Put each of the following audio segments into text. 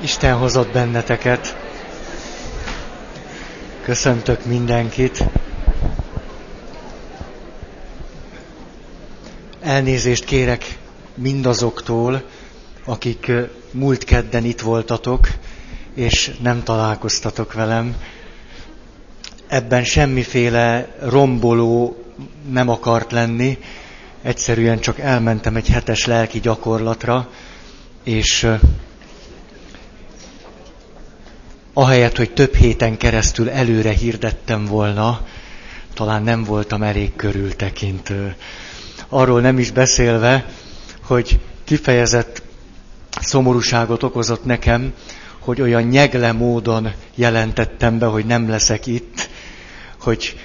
Isten hozott benneteket. Köszöntök mindenkit. Elnézést kérek mindazoktól, akik múlt kedden itt voltatok, és nem találkoztatok velem. Ebben semmiféle romboló nem akart lenni, egyszerűen csak elmentem egy hetes lelki gyakorlatra, és ahelyett, hogy több héten keresztül előre hirdettem volna, talán nem voltam elég körültekintő. Arról nem is beszélve, hogy kifejezett szomorúságot okozott nekem, hogy olyan nyegle módon jelentettem be, hogy nem leszek itt, hogy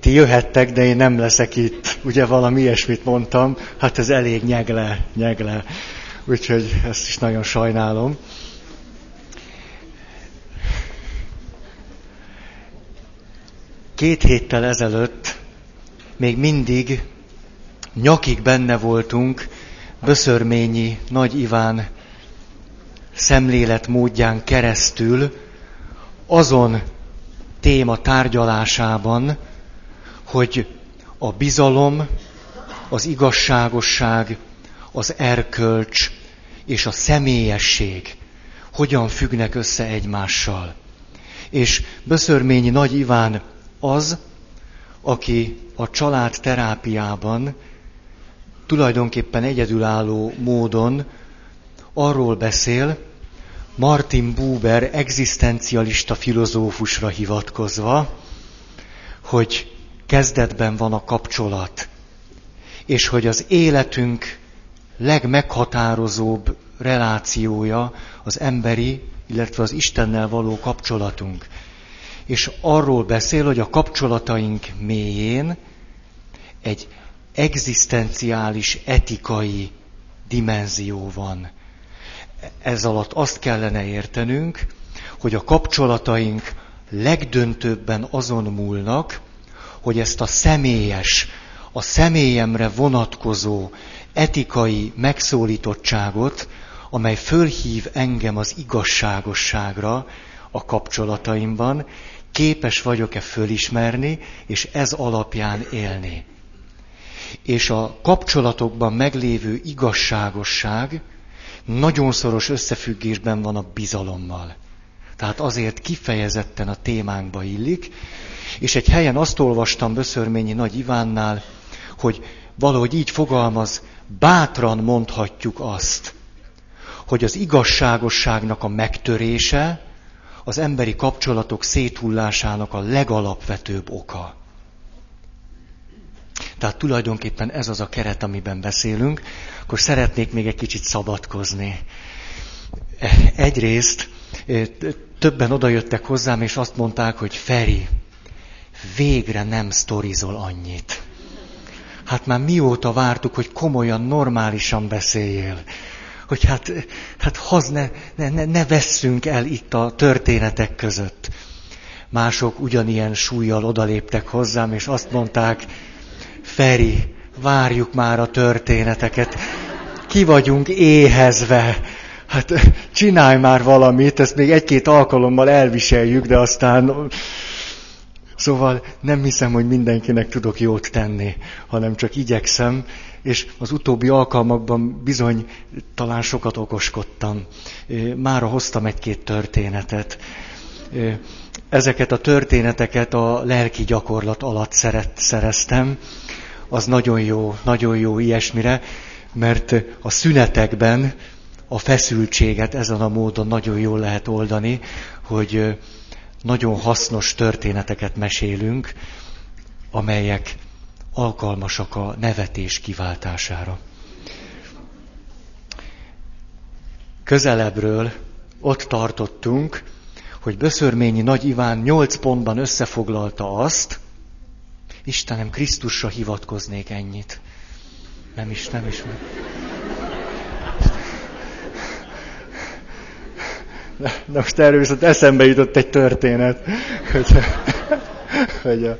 ti jöhettek, de én nem leszek itt. Ugye valami ilyesmit mondtam, hát ez elég nyegle, nyegle. Úgyhogy ezt is nagyon sajnálom. Két héttel ezelőtt még mindig nyakig benne voltunk Böszörményi Nagy Iván szemlélet módján keresztül azon téma tárgyalásában, hogy a bizalom, az igazságosság, az erkölcs és a személyesség hogyan függnek össze egymással. És Böszörményi Nagy Iván az, aki a család terápiában tulajdonképpen egyedülálló módon arról beszél, Martin Buber egzisztencialista filozófusra hivatkozva, hogy kezdetben van a kapcsolat, és hogy az életünk legmeghatározóbb relációja az emberi, illetve az Istennel való kapcsolatunk és arról beszél, hogy a kapcsolataink mélyén egy egzisztenciális, etikai dimenzió van. Ez alatt azt kellene értenünk, hogy a kapcsolataink legdöntőbben azon múlnak, hogy ezt a személyes, a személyemre vonatkozó etikai megszólítottságot, amely fölhív engem az igazságosságra a kapcsolataimban, képes vagyok-e fölismerni, és ez alapján élni. És a kapcsolatokban meglévő igazságosság nagyon szoros összefüggésben van a bizalommal. Tehát azért kifejezetten a témánkba illik, és egy helyen azt olvastam Böszörményi Nagy Ivánnál, hogy valahogy így fogalmaz, bátran mondhatjuk azt, hogy az igazságosságnak a megtörése, az emberi kapcsolatok széthullásának a legalapvetőbb oka. Tehát tulajdonképpen ez az a keret, amiben beszélünk, akkor szeretnék még egy kicsit szabadkozni. Egyrészt többen odajöttek hozzám, és azt mondták, hogy Feri, végre nem sztorizol annyit. Hát már mióta vártuk, hogy komolyan, normálisan beszéljél hogy hát, hát haz ne, ne, ne, ne vesszünk el itt a történetek között. Mások ugyanilyen súlyjal odaléptek hozzám, és azt mondták, Feri, várjuk már a történeteket, ki vagyunk éhezve, hát csinálj már valamit, ezt még egy-két alkalommal elviseljük, de aztán... Szóval nem hiszem, hogy mindenkinek tudok jót tenni, hanem csak igyekszem, és az utóbbi alkalmakban bizony talán sokat okoskodtam. Mára hoztam egy-két történetet. Ezeket a történeteket a lelki gyakorlat alatt szeret, szereztem. Az nagyon jó, nagyon jó ilyesmire, mert a szünetekben a feszültséget ezen a módon nagyon jól lehet oldani, hogy nagyon hasznos történeteket mesélünk, amelyek alkalmasak a nevetés kiváltására. Közelebbről ott tartottunk, hogy Böszörményi Nagy Iván nyolc pontban összefoglalta azt, Istenem, Krisztusra hivatkoznék ennyit. Nem is, nem is. De, de most erről viszont eszembe jutott egy történet, hogy, hogy a,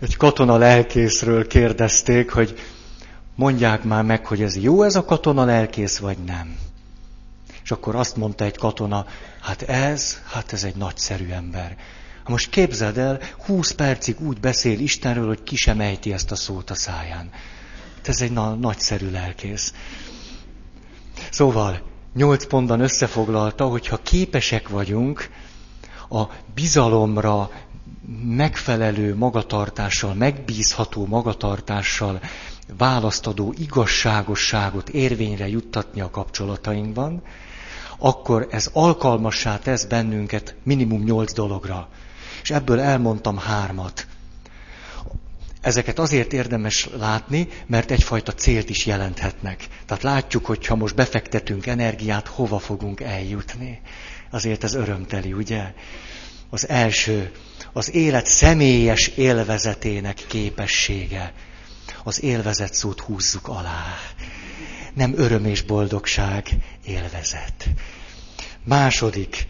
egy katona lelkészről kérdezték, hogy mondják már meg, hogy ez jó ez a katona lelkész, vagy nem. És akkor azt mondta egy katona, hát ez, hát ez egy nagyszerű ember. Ha most képzeld el, húsz percig úgy beszél Istenről, hogy ki sem ejti ezt a szót a száján. Hát ez egy na- nagyszerű lelkész. Szóval, nyolc pontban összefoglalta, hogy ha képesek vagyunk a bizalomra megfelelő magatartással, megbízható magatartással választadó igazságosságot érvényre juttatni a kapcsolatainkban, akkor ez alkalmassá tesz bennünket minimum nyolc dologra. És ebből elmondtam hármat. Ezeket azért érdemes látni, mert egyfajta célt is jelenthetnek. Tehát látjuk, hogy ha most befektetünk energiát, hova fogunk eljutni. Azért ez örömteli, ugye? Az első, az élet személyes élvezetének képessége. Az élvezet szót húzzuk alá. Nem öröm és boldogság, élvezet. Második,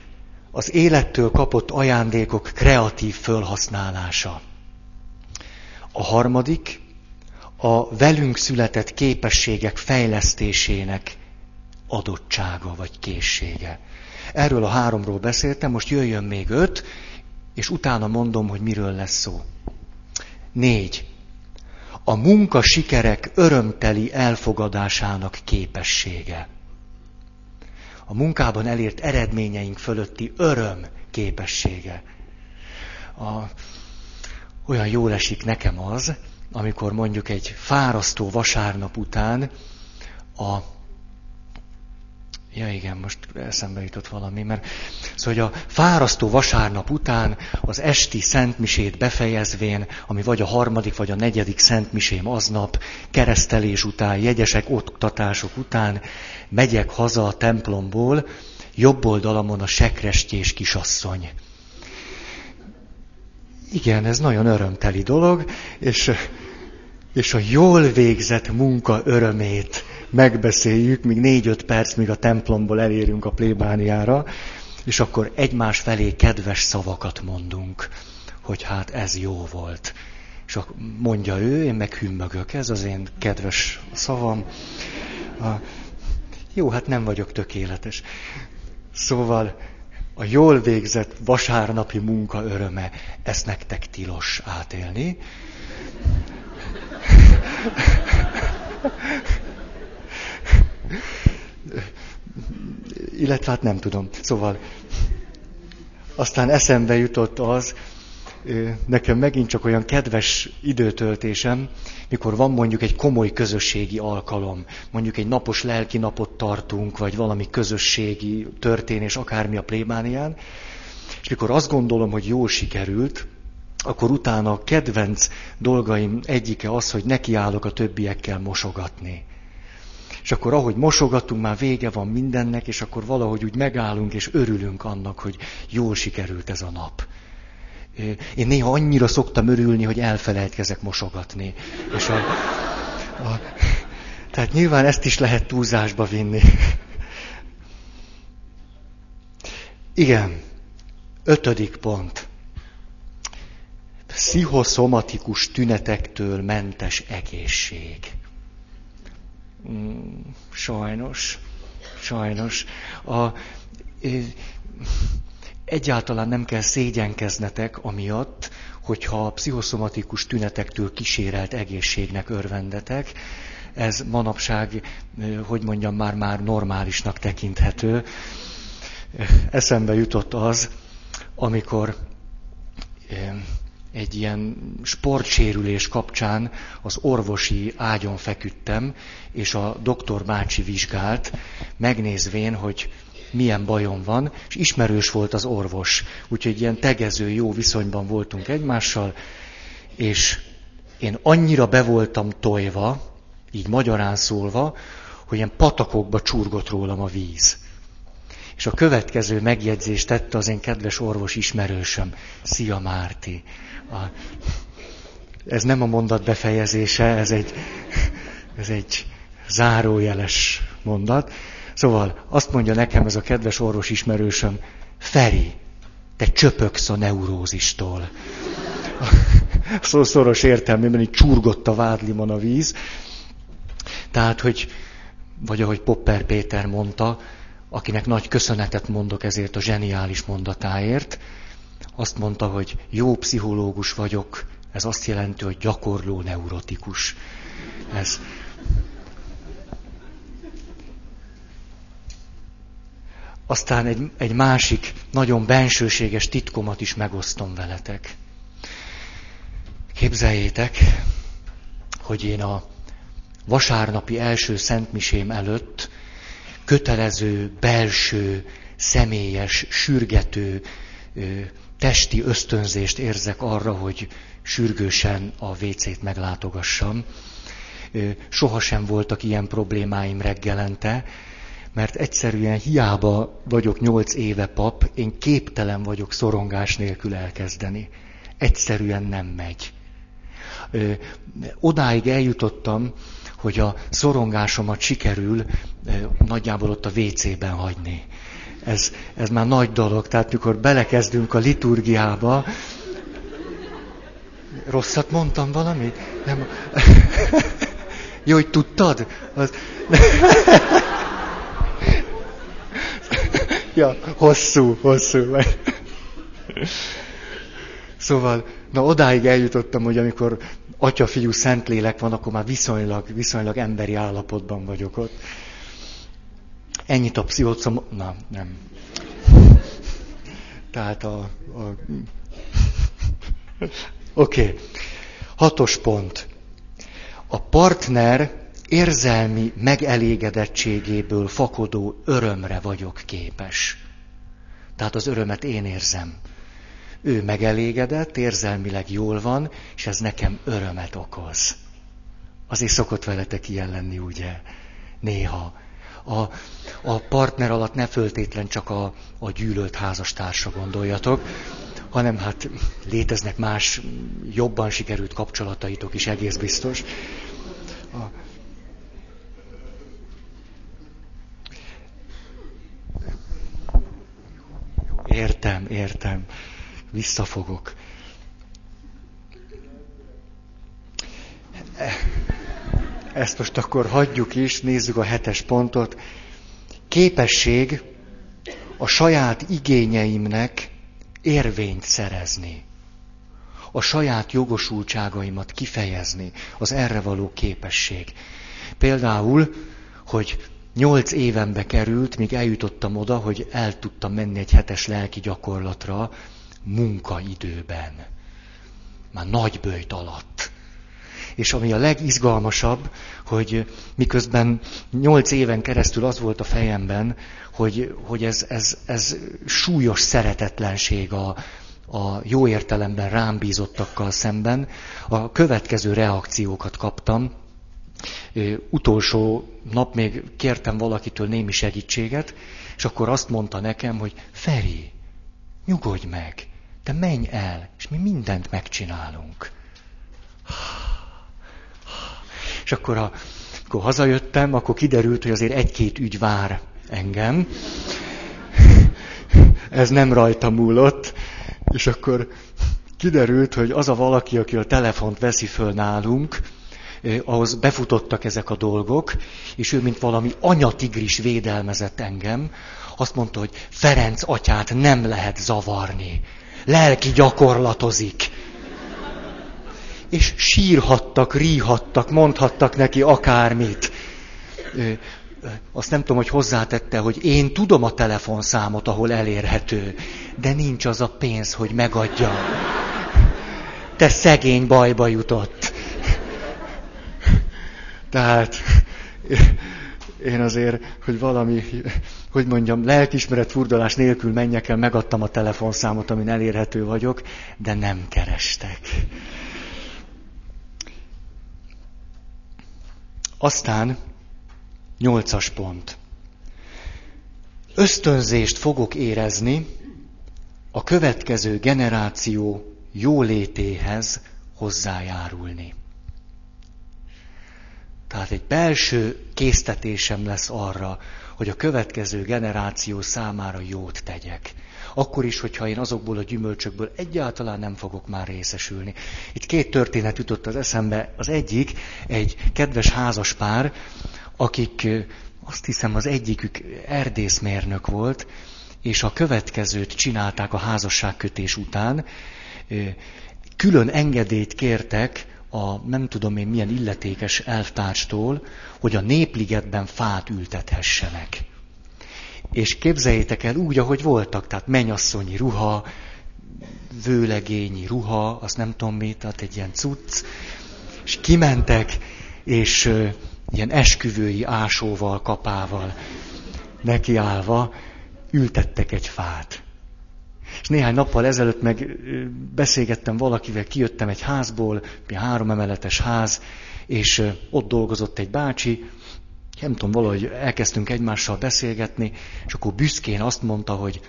az élettől kapott ajándékok kreatív fölhasználása. A harmadik, a velünk született képességek fejlesztésének adottsága vagy készsége. Erről a háromról beszéltem, most jöjjön még öt, és utána mondom, hogy miről lesz szó. Négy. A munka sikerek örömteli elfogadásának képessége. A munkában elért eredményeink fölötti öröm képessége. A, olyan jól esik nekem az, amikor mondjuk egy fárasztó vasárnap után a Ja igen, most eszembe jutott valami, mert szóval hogy a fárasztó vasárnap után az esti szentmisét befejezvén, ami vagy a harmadik, vagy a negyedik szentmisém aznap, keresztelés után, jegyesek oktatások után, megyek haza a templomból, jobb oldalamon a sekrestjés kisasszony. Igen, ez nagyon örömteli dolog, és, és a jól végzett munka örömét megbeszéljük, még négy-öt perc, míg a templomból elérünk a plébániára, és akkor egymás felé kedves szavakat mondunk, hogy hát ez jó volt. És akkor mondja ő, én meg hümmögök, ez az én kedves szavam. A, jó, hát nem vagyok tökéletes. Szóval a jól végzett vasárnapi munka öröme, ezt nektek tilos átélni illetve hát nem tudom. Szóval aztán eszembe jutott az, nekem megint csak olyan kedves időtöltésem, mikor van mondjuk egy komoly közösségi alkalom, mondjuk egy napos lelki napot tartunk, vagy valami közösségi történés, akármi a plébánián, és mikor azt gondolom, hogy jól sikerült, akkor utána a kedvenc dolgaim egyike az, hogy nekiállok a többiekkel mosogatni. És akkor ahogy mosogatunk, már vége van mindennek, és akkor valahogy úgy megállunk, és örülünk annak, hogy jól sikerült ez a nap. Én néha annyira szoktam örülni, hogy elfelejtkezek mosogatni. És a, a, tehát nyilván ezt is lehet túlzásba vinni. Igen, ötödik pont. Pszichoszomatikus tünetektől mentes egészség. Sajnos, sajnos. A, egyáltalán nem kell szégyenkeznetek amiatt, hogyha a pszichoszomatikus tünetektől kísérelt egészségnek örvendetek. Ez manapság, hogy mondjam, már-már normálisnak tekinthető. Eszembe jutott az, amikor egy ilyen sportsérülés kapcsán az orvosi ágyon feküdtem, és a doktor bácsi vizsgált, megnézvén, hogy milyen bajom van, és ismerős volt az orvos. Úgyhogy ilyen tegező, jó viszonyban voltunk egymással, és én annyira be voltam tojva, így magyarán szólva, hogy ilyen patakokba csurgott rólam a víz. És a következő megjegyzést tette az én kedves orvos ismerősöm. Szia Márti! A, ez nem a mondat befejezése, ez egy, ez egy zárójeles mondat. Szóval azt mondja nekem ez a kedves orvos ismerősöm, Feri, te csöpöksz a neurózistól. Szó szoros értelmében így csurgott a vádlimon a víz. Tehát, hogy, vagy ahogy Popper Péter mondta, akinek nagy köszönetet mondok ezért a zseniális mondatáért, azt mondta, hogy jó pszichológus vagyok, ez azt jelenti, hogy gyakorló neurotikus. Ez. Aztán egy, egy másik, nagyon bensőséges titkomat is megosztom veletek. Képzeljétek, hogy én a vasárnapi első szentmisém előtt kötelező, belső, személyes, sürgető, testi ösztönzést érzek arra, hogy sürgősen a WC-t meglátogassam. Sohasem voltak ilyen problémáim reggelente, mert egyszerűen hiába vagyok nyolc éve pap, én képtelen vagyok szorongás nélkül elkezdeni. Egyszerűen nem megy. Odáig eljutottam, hogy a szorongásomat sikerül nagyjából ott a WC-ben hagyni. Ez, ez már nagy dolog, tehát mikor belekezdünk a liturgiába, rosszat mondtam valami? Nem. Jó, hogy tudtad? Az... ja, hosszú, hosszú. Szóval, na odáig eljutottam, hogy amikor atya, fiú, szentlélek van, akkor már viszonylag, viszonylag emberi állapotban vagyok ott. Ennyit a pszichocom... Na, nem. Tehát a... a... Oké. Okay. Hatos pont. A partner érzelmi megelégedettségéből fakodó örömre vagyok képes. Tehát az örömet én érzem. Ő megelégedett, érzelmileg jól van, és ez nekem örömet okoz. Azért szokott veletek ilyen lenni, ugye? Néha. A, a partner alatt ne föltétlen csak a, a gyűlölt házastársa gondoljatok, hanem hát léteznek más jobban sikerült kapcsolataitok is, egész biztos. A, Értem, értem visszafogok. Ezt most akkor hagyjuk is, nézzük a hetes pontot. Képesség a saját igényeimnek érvényt szerezni. A saját jogosultságaimat kifejezni, az erre való képesség. Például, hogy nyolc évenbe került, míg eljutottam oda, hogy el tudtam menni egy hetes lelki gyakorlatra, munkaidőben. Már nagy bőjt alatt. És ami a legizgalmasabb, hogy miközben nyolc éven keresztül az volt a fejemben, hogy, hogy ez, ez, ez súlyos szeretetlenség a, a jó értelemben rám bízottakkal szemben, a következő reakciókat kaptam. Utolsó nap még kértem valakitől némi segítséget, és akkor azt mondta nekem, hogy Feri, nyugodj meg, te menj el, és mi mindent megcsinálunk. És akkor, a, akkor hazajöttem, akkor kiderült, hogy azért egy-két ügy vár engem. Ez nem rajta múlott. És akkor kiderült, hogy az a valaki, aki a telefont veszi föl nálunk, ahhoz befutottak ezek a dolgok, és ő, mint valami anyatigris védelmezett engem, azt mondta, hogy Ferenc atyát nem lehet zavarni lelki gyakorlatozik. És sírhattak, ríhattak, mondhattak neki akármit. Azt nem tudom, hogy hozzátette, hogy én tudom a telefonszámot, ahol elérhető, de nincs az a pénz, hogy megadja. Te szegény bajba jutott. Tehát én azért, hogy valami, hogy mondjam, lelkismeret furdalás nélkül menjek el, megadtam a telefonszámot, amin elérhető vagyok, de nem kerestek. Aztán nyolcas pont. Ösztönzést fogok érezni a következő generáció jólétéhez hozzájárulni. Tehát egy belső késztetésem lesz arra, hogy a következő generáció számára jót tegyek. Akkor is, hogyha én azokból a gyümölcsökből egyáltalán nem fogok már részesülni. Itt két történet jutott az eszembe. Az egyik egy kedves házas pár, akik azt hiszem az egyikük erdészmérnök volt, és a következőt csinálták a házasságkötés után. Külön engedélyt kértek a nem tudom én milyen illetékes elvtárstól, hogy a népligetben fát ültethessenek. És képzeljétek el úgy, ahogy voltak, tehát menyasszonyi ruha, vőlegényi ruha, azt nem tudom mit, tehát egy ilyen cucc, és kimentek, és ilyen esküvői ásóval, kapával nekiállva ültettek egy fát. És néhány nappal ezelőtt meg beszélgettem valakivel, kijöttem egy házból, három emeletes ház, és ott dolgozott egy bácsi, nem tudom, valahogy elkezdtünk egymással beszélgetni, és akkor büszkén azt mondta, hogy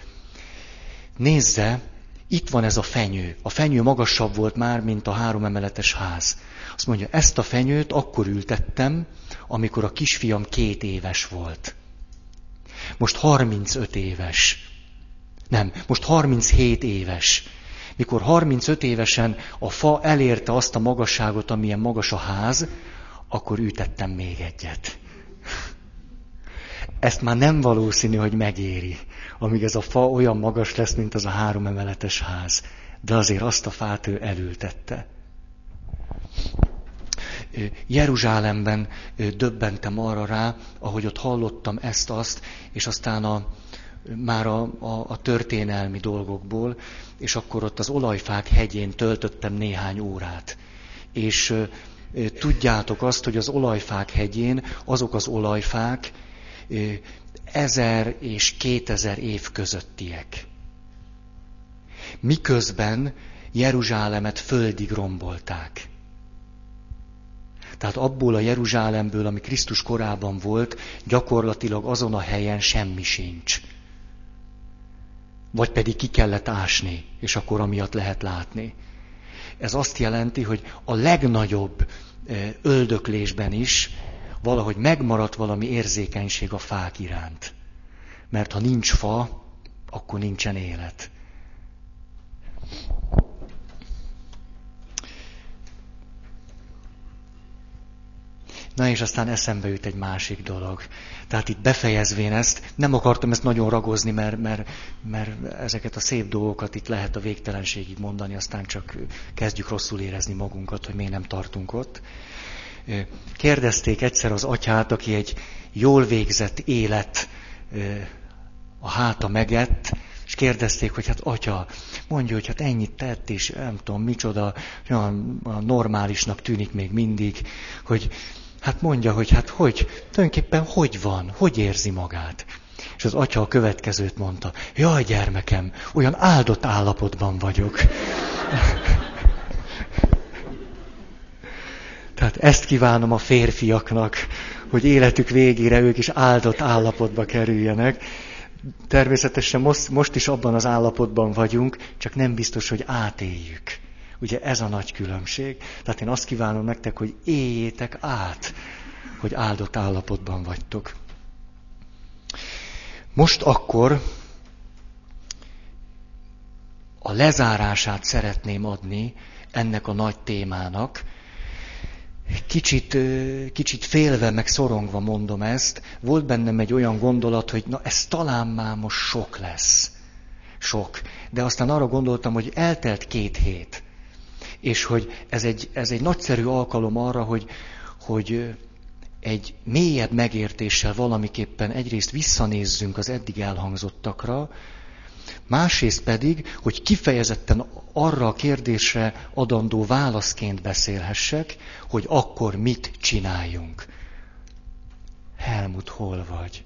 nézze, itt van ez a fenyő. A fenyő magasabb volt már, mint a három emeletes ház. Azt mondja, ezt a fenyőt akkor ültettem, amikor a kisfiam két éves volt. Most 35 éves. Nem, most 37 éves. Mikor 35 évesen a fa elérte azt a magasságot, amilyen magas a ház, akkor ütettem még egyet. Ezt már nem valószínű, hogy megéri, amíg ez a fa olyan magas lesz, mint az a három emeletes ház. De azért azt a fát ő elültette. Jeruzsálemben döbbentem arra rá, ahogy ott hallottam ezt-azt, és aztán a, már a, a, a történelmi dolgokból, és akkor ott az olajfák hegyén töltöttem néhány órát. És tudjátok azt, hogy az olajfák hegyén azok az olajfák ezer és kétezer év közöttiek. Miközben Jeruzsálemet földig rombolták. Tehát abból a Jeruzsálemből, ami Krisztus korában volt, gyakorlatilag azon a helyen semmi sincs. Vagy pedig ki kellett ásni, és akkor amiatt lehet látni. Ez azt jelenti, hogy a legnagyobb öldöklésben is valahogy megmaradt valami érzékenység a fák iránt. Mert ha nincs fa, akkor nincsen élet. Na és aztán eszembe jut egy másik dolog. Tehát itt befejezvén ezt, nem akartam ezt nagyon ragozni, mert, mert, mert ezeket a szép dolgokat itt lehet a végtelenségig mondani, aztán csak kezdjük rosszul érezni magunkat, hogy miért nem tartunk ott. Kérdezték egyszer az atyát, aki egy jól végzett élet a háta megett, és kérdezték, hogy hát atya, mondja, hogy hát ennyit tett, és nem tudom micsoda, olyan normálisnak tűnik még mindig, hogy Hát mondja, hogy hát hogy, tulajdonképpen hogy van, hogy érzi magát. És az atya a következőt mondta, jaj gyermekem, olyan áldott állapotban vagyok. Tehát ezt kívánom a férfiaknak, hogy életük végére ők is áldott állapotba kerüljenek. Természetesen most, most is abban az állapotban vagyunk, csak nem biztos, hogy átéljük. Ugye ez a nagy különbség. Tehát én azt kívánom nektek, hogy éljétek át, hogy áldott állapotban vagytok. Most akkor a lezárását szeretném adni ennek a nagy témának. Kicsit, kicsit félve, meg szorongva mondom ezt. Volt bennem egy olyan gondolat, hogy na ez talán már most sok lesz. Sok. De aztán arra gondoltam, hogy eltelt két hét és hogy ez egy, ez egy nagyszerű alkalom arra, hogy, hogy egy mélyebb megértéssel valamiképpen egyrészt visszanézzünk az eddig elhangzottakra, másrészt pedig, hogy kifejezetten arra a kérdésre adandó válaszként beszélhessek, hogy akkor mit csináljunk. Helmut, hol vagy?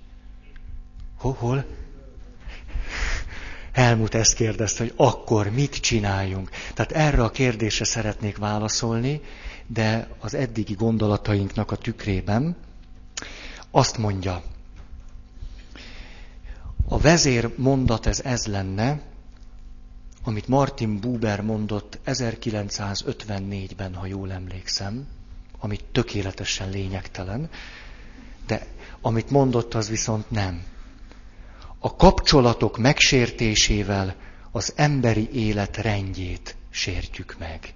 Hol? hol? Helmut ezt kérdezte, hogy akkor mit csináljunk. Tehát erre a kérdésre szeretnék válaszolni, de az eddigi gondolatainknak a tükrében azt mondja, a vezér mondat ez ez lenne, amit Martin Buber mondott 1954-ben, ha jól emlékszem, amit tökéletesen lényegtelen, de amit mondott, az viszont nem a kapcsolatok megsértésével az emberi élet rendjét sértjük meg.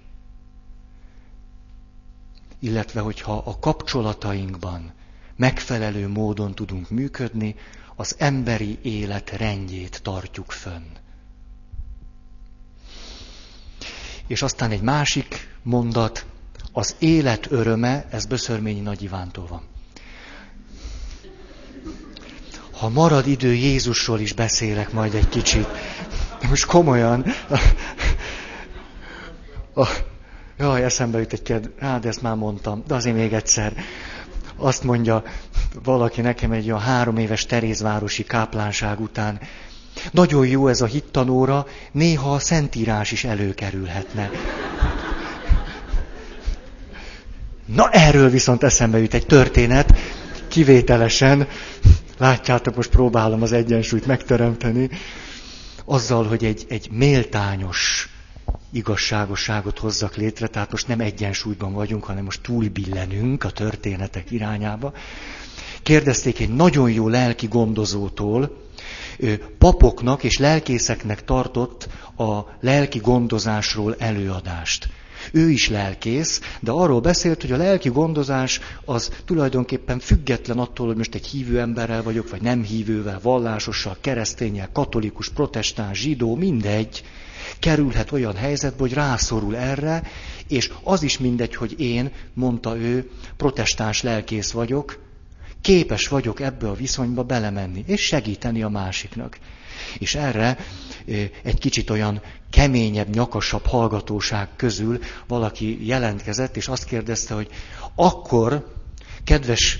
Illetve, hogyha a kapcsolatainkban megfelelő módon tudunk működni, az emberi élet rendjét tartjuk fönn. És aztán egy másik mondat, az élet öröme, ez Böszörményi Nagy Ivántól van. Ha marad idő, Jézusról is beszélek majd egy kicsit. De most komolyan. A, jaj, eszembe jut egy kérdés. Á, de ezt már mondtam. De azért még egyszer. Azt mondja valaki nekem egy olyan három éves Terézvárosi káplánság után. Nagyon jó ez a hittanóra, néha a szentírás is előkerülhetne. Na erről viszont eszembe jut egy történet, kivételesen, látjátok, most próbálom az egyensúlyt megteremteni, azzal, hogy egy, egy méltányos igazságosságot hozzak létre, tehát most nem egyensúlyban vagyunk, hanem most túlbillenünk a történetek irányába. Kérdezték egy nagyon jó lelki gondozótól, papoknak és lelkészeknek tartott a lelki gondozásról előadást. Ő is lelkész, de arról beszélt, hogy a lelki gondozás az tulajdonképpen független attól, hogy most egy hívő emberrel vagyok, vagy nem hívővel, vallásossal, keresztényel, katolikus, protestáns, zsidó, mindegy. Kerülhet olyan helyzetbe, hogy rászorul erre, és az is mindegy, hogy én, mondta ő, protestáns lelkész vagyok, képes vagyok ebbe a viszonyba belemenni, és segíteni a másiknak. És erre egy kicsit olyan keményebb, nyakasabb hallgatóság közül valaki jelentkezett, és azt kérdezte, hogy akkor, kedves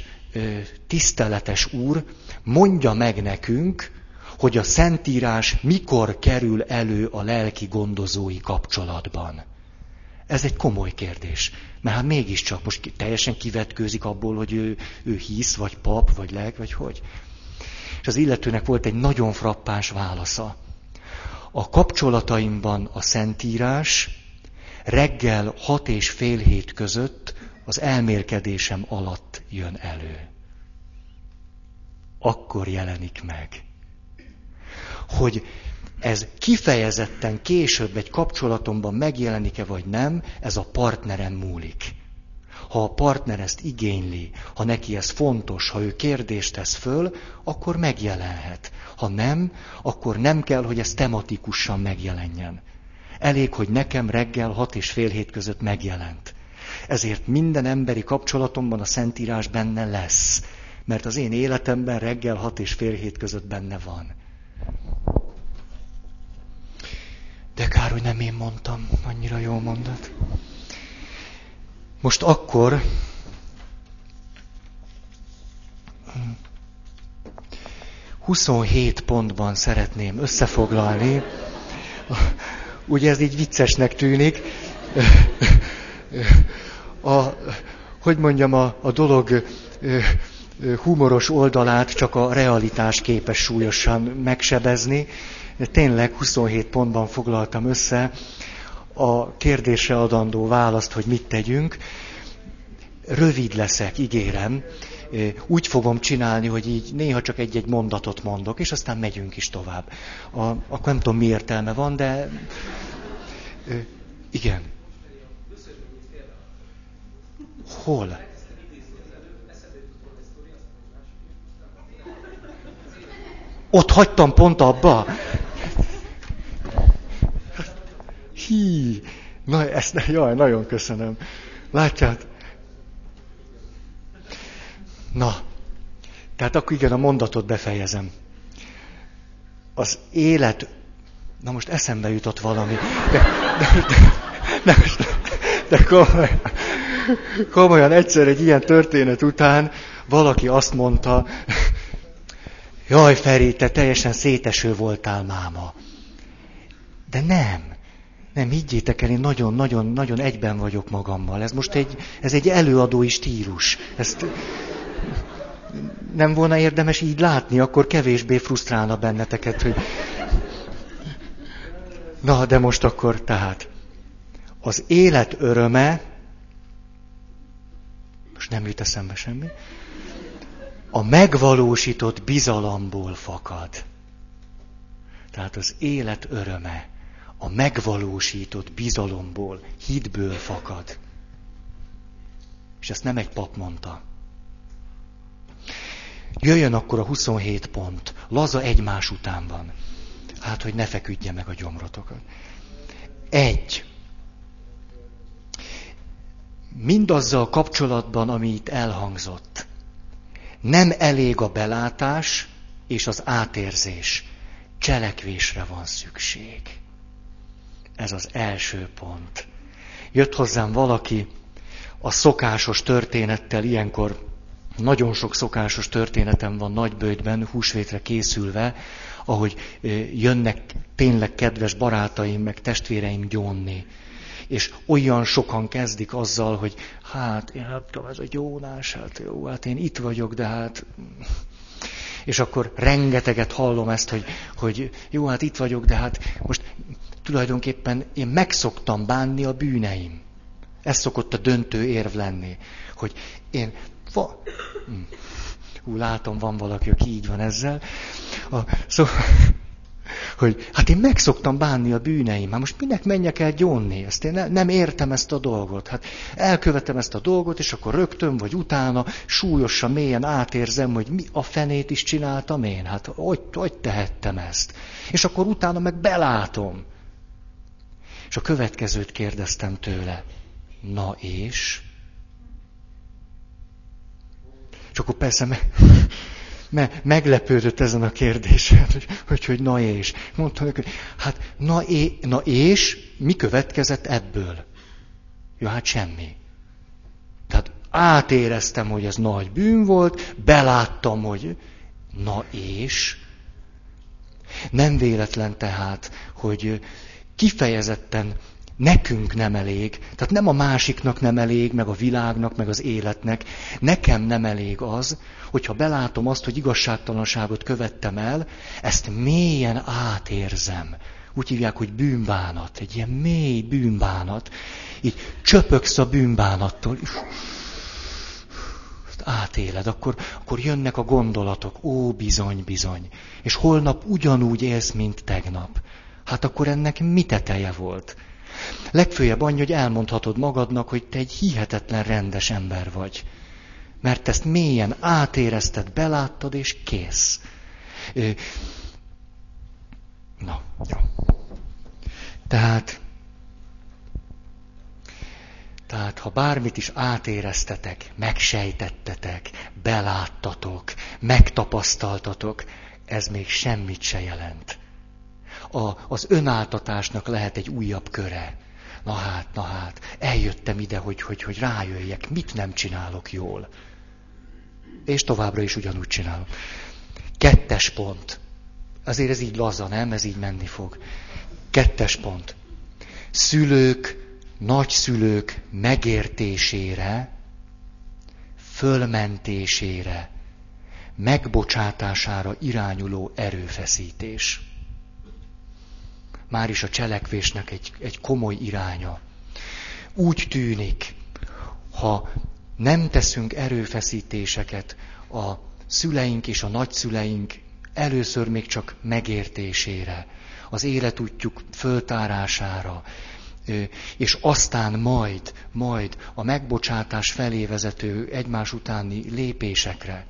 tiszteletes úr, mondja meg nekünk, hogy a Szentírás mikor kerül elő a lelki gondozói kapcsolatban. Ez egy komoly kérdés. Mert hát mégiscsak most teljesen kivetkőzik abból, hogy ő, ő hisz, vagy pap, vagy lelk, vagy hogy. És az illetőnek volt egy nagyon frappáns válasza. A kapcsolataimban a Szentírás reggel hat és fél hét között az elmérkedésem alatt jön elő. Akkor jelenik meg. Hogy ez kifejezetten később egy kapcsolatomban megjelenik-e vagy nem, ez a partnerem múlik. Ha a partner ezt igényli, ha neki ez fontos, ha ő kérdést tesz föl, akkor megjelenhet. Ha nem, akkor nem kell, hogy ez tematikusan megjelenjen. Elég, hogy nekem reggel hat és fél hét között megjelent. Ezért minden emberi kapcsolatomban a Szentírás benne lesz, mert az én életemben reggel hat és fél hét között benne van. De kár, hogy nem én mondtam, annyira jó mondat. Most akkor 27 pontban szeretném összefoglalni. Ugye ez így viccesnek tűnik. A, hogy mondjam, a, a dolog humoros oldalát csak a realitás képes súlyosan megsebezni. Tényleg 27 pontban foglaltam össze a kérdésre adandó választ, hogy mit tegyünk. Rövid leszek, ígérem. Úgy fogom csinálni, hogy így néha csak egy-egy mondatot mondok, és aztán megyünk is tovább. A, akkor nem tudom, mi értelme van, de igen. Hol? Ott hagytam pont abba. Hí, na ezt, jaj, nagyon köszönöm. Látját? Na, tehát akkor igen, a mondatot befejezem. Az élet, na most eszembe jutott valami, de, de, de, de, de komolyan, komolyan egyszer egy ilyen történet után valaki azt mondta, jaj Feri, te teljesen széteső voltál máma. De nem. Nem, higgyétek el, én nagyon-nagyon-nagyon egyben vagyok magammal. Ez most egy, ez egy előadói stílus. Ezt nem volna érdemes így látni, akkor kevésbé frusztrálna benneteket, hogy... Na, de most akkor tehát. Az élet öröme, most nem jut eszembe semmi, a megvalósított bizalomból fakad. Tehát az élet öröme a megvalósított bizalomból, hitből fakad. És ezt nem egy pap mondta. Jöjjön akkor a 27 pont. Laza egymás után van. Hát, hogy ne feküdje meg a gyomrotokat. Egy. Mindazzal kapcsolatban, ami itt elhangzott. Nem elég a belátás és az átérzés. Cselekvésre van szükség. Ez az első pont. Jött hozzám valaki a szokásos történettel, ilyenkor nagyon sok szokásos történetem van nagybőjtben, húsvétre készülve, ahogy jönnek tényleg kedves barátaim, meg testvéreim gyónni. És olyan sokan kezdik azzal, hogy hát én nem tudom, ez a gyónás, hát jó, hát én itt vagyok, de hát... És akkor rengeteget hallom ezt, hogy, hogy jó, hát itt vagyok, de hát most tulajdonképpen én megszoktam bánni a bűneim. Ez szokott a döntő érv lenni, hogy én Va... Hm. Hú, látom, van valaki, aki így van ezzel. A, szóval, hogy hát én megszoktam bánni a bűneim, hát most minek menjek el gyónni? Ezt én ne, nem értem ezt a dolgot. Hát elkövetem ezt a dolgot, és akkor rögtön vagy utána súlyosan, mélyen átérzem, hogy mi a fenét is csináltam én. Hát hogy, hogy tehettem ezt? És akkor utána meg belátom. És a következőt kérdeztem tőle. Na és? És akkor persze me, me, meglepődött ezen a kérdésen, hogy, hogy, hogy na és. Mondtam neki, hát na, é, na és mi következett ebből? Ja, hát semmi. Tehát átéreztem, hogy ez nagy bűn volt, beláttam, hogy na és. Nem véletlen tehát, hogy kifejezetten Nekünk nem elég, tehát nem a másiknak nem elég, meg a világnak, meg az életnek. Nekem nem elég az, hogyha belátom azt, hogy igazságtalanságot követtem el, ezt mélyen átérzem. Úgy hívják, hogy bűnbánat, egy ilyen mély bűnbánat. Így csöpöksz a bűnbánattól. Átéled, akkor, akkor jönnek a gondolatok. Ó, bizony, bizony. És holnap ugyanúgy élsz, mint tegnap. Hát akkor ennek mi teteje volt? Legfőjebb annyi, hogy elmondhatod magadnak, hogy te egy hihetetlen rendes ember vagy. Mert ezt mélyen átérezted, beláttad, és kész. Na, jó. Tehát, tehát, ha bármit is átéreztetek, megsejtettetek, beláttatok, megtapasztaltatok, ez még semmit se jelent a, az önáltatásnak lehet egy újabb köre. Na hát, na hát, eljöttem ide, hogy, hogy, hogy rájöjjek, mit nem csinálok jól. És továbbra is ugyanúgy csinálom. Kettes pont. Azért ez így laza, nem? Ez így menni fog. Kettes pont. Szülők, nagyszülők megértésére, fölmentésére, megbocsátására irányuló erőfeszítés már is a cselekvésnek egy, egy komoly iránya. Úgy tűnik, ha nem teszünk erőfeszítéseket a szüleink és a nagyszüleink először még csak megértésére, az életútjuk föltárására, és aztán majd, majd a megbocsátás felé vezető egymás utáni lépésekre,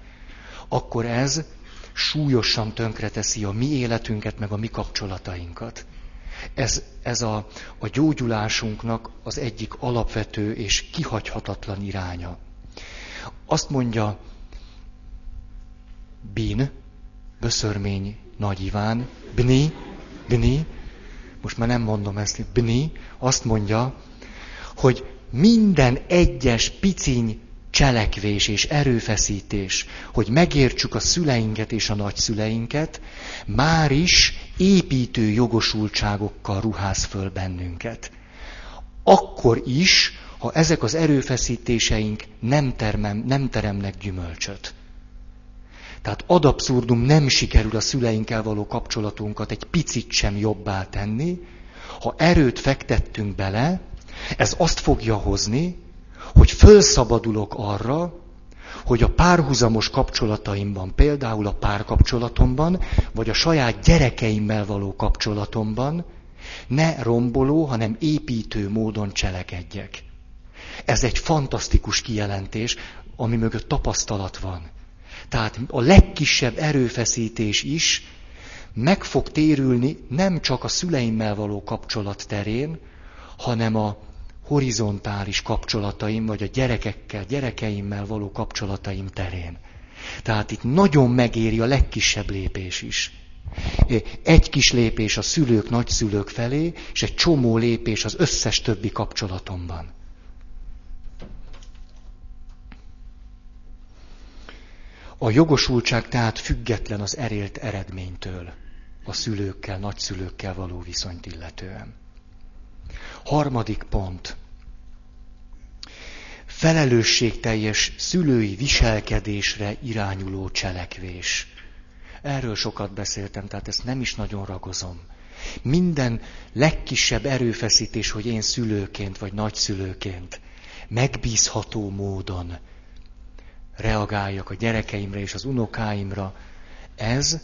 akkor ez súlyosan tönkreteszi a mi életünket, meg a mi kapcsolatainkat. Ez, ez a, a gyógyulásunknak az egyik alapvető és kihagyhatatlan iránya. Azt mondja Bin, Böszörmény Nagy Iván, Bni, Bni, most már nem mondom ezt, Bni, azt mondja, hogy minden egyes piciny cselekvés és erőfeszítés, hogy megértsük a szüleinket és a nagyszüleinket, már is építő jogosultságokkal ruház föl bennünket. Akkor is, ha ezek az erőfeszítéseink nem, termem, nem teremnek gyümölcsöt. Tehát ad abszurdum nem sikerül a szüleinkkel való kapcsolatunkat egy picit sem jobbá tenni, ha erőt fektettünk bele, ez azt fogja hozni, hogy fölszabadulok arra, hogy a párhuzamos kapcsolataimban, például a párkapcsolatomban, vagy a saját gyerekeimmel való kapcsolatomban ne romboló, hanem építő módon cselekedjek. Ez egy fantasztikus kijelentés, ami mögött tapasztalat van. Tehát a legkisebb erőfeszítés is meg fog térülni nem csak a szüleimmel való kapcsolat terén, hanem a horizontális kapcsolataim, vagy a gyerekekkel, gyerekeimmel való kapcsolataim terén. Tehát itt nagyon megéri a legkisebb lépés is. Egy kis lépés a szülők, nagyszülők felé, és egy csomó lépés az összes többi kapcsolatomban. A jogosultság tehát független az erélt eredménytől, a szülőkkel, nagyszülőkkel való viszonyt illetően. Harmadik pont. Felelősségteljes szülői viselkedésre irányuló cselekvés. Erről sokat beszéltem, tehát ezt nem is nagyon ragozom. Minden legkisebb erőfeszítés, hogy én szülőként vagy nagyszülőként megbízható módon reagáljak a gyerekeimre és az unokáimra, ez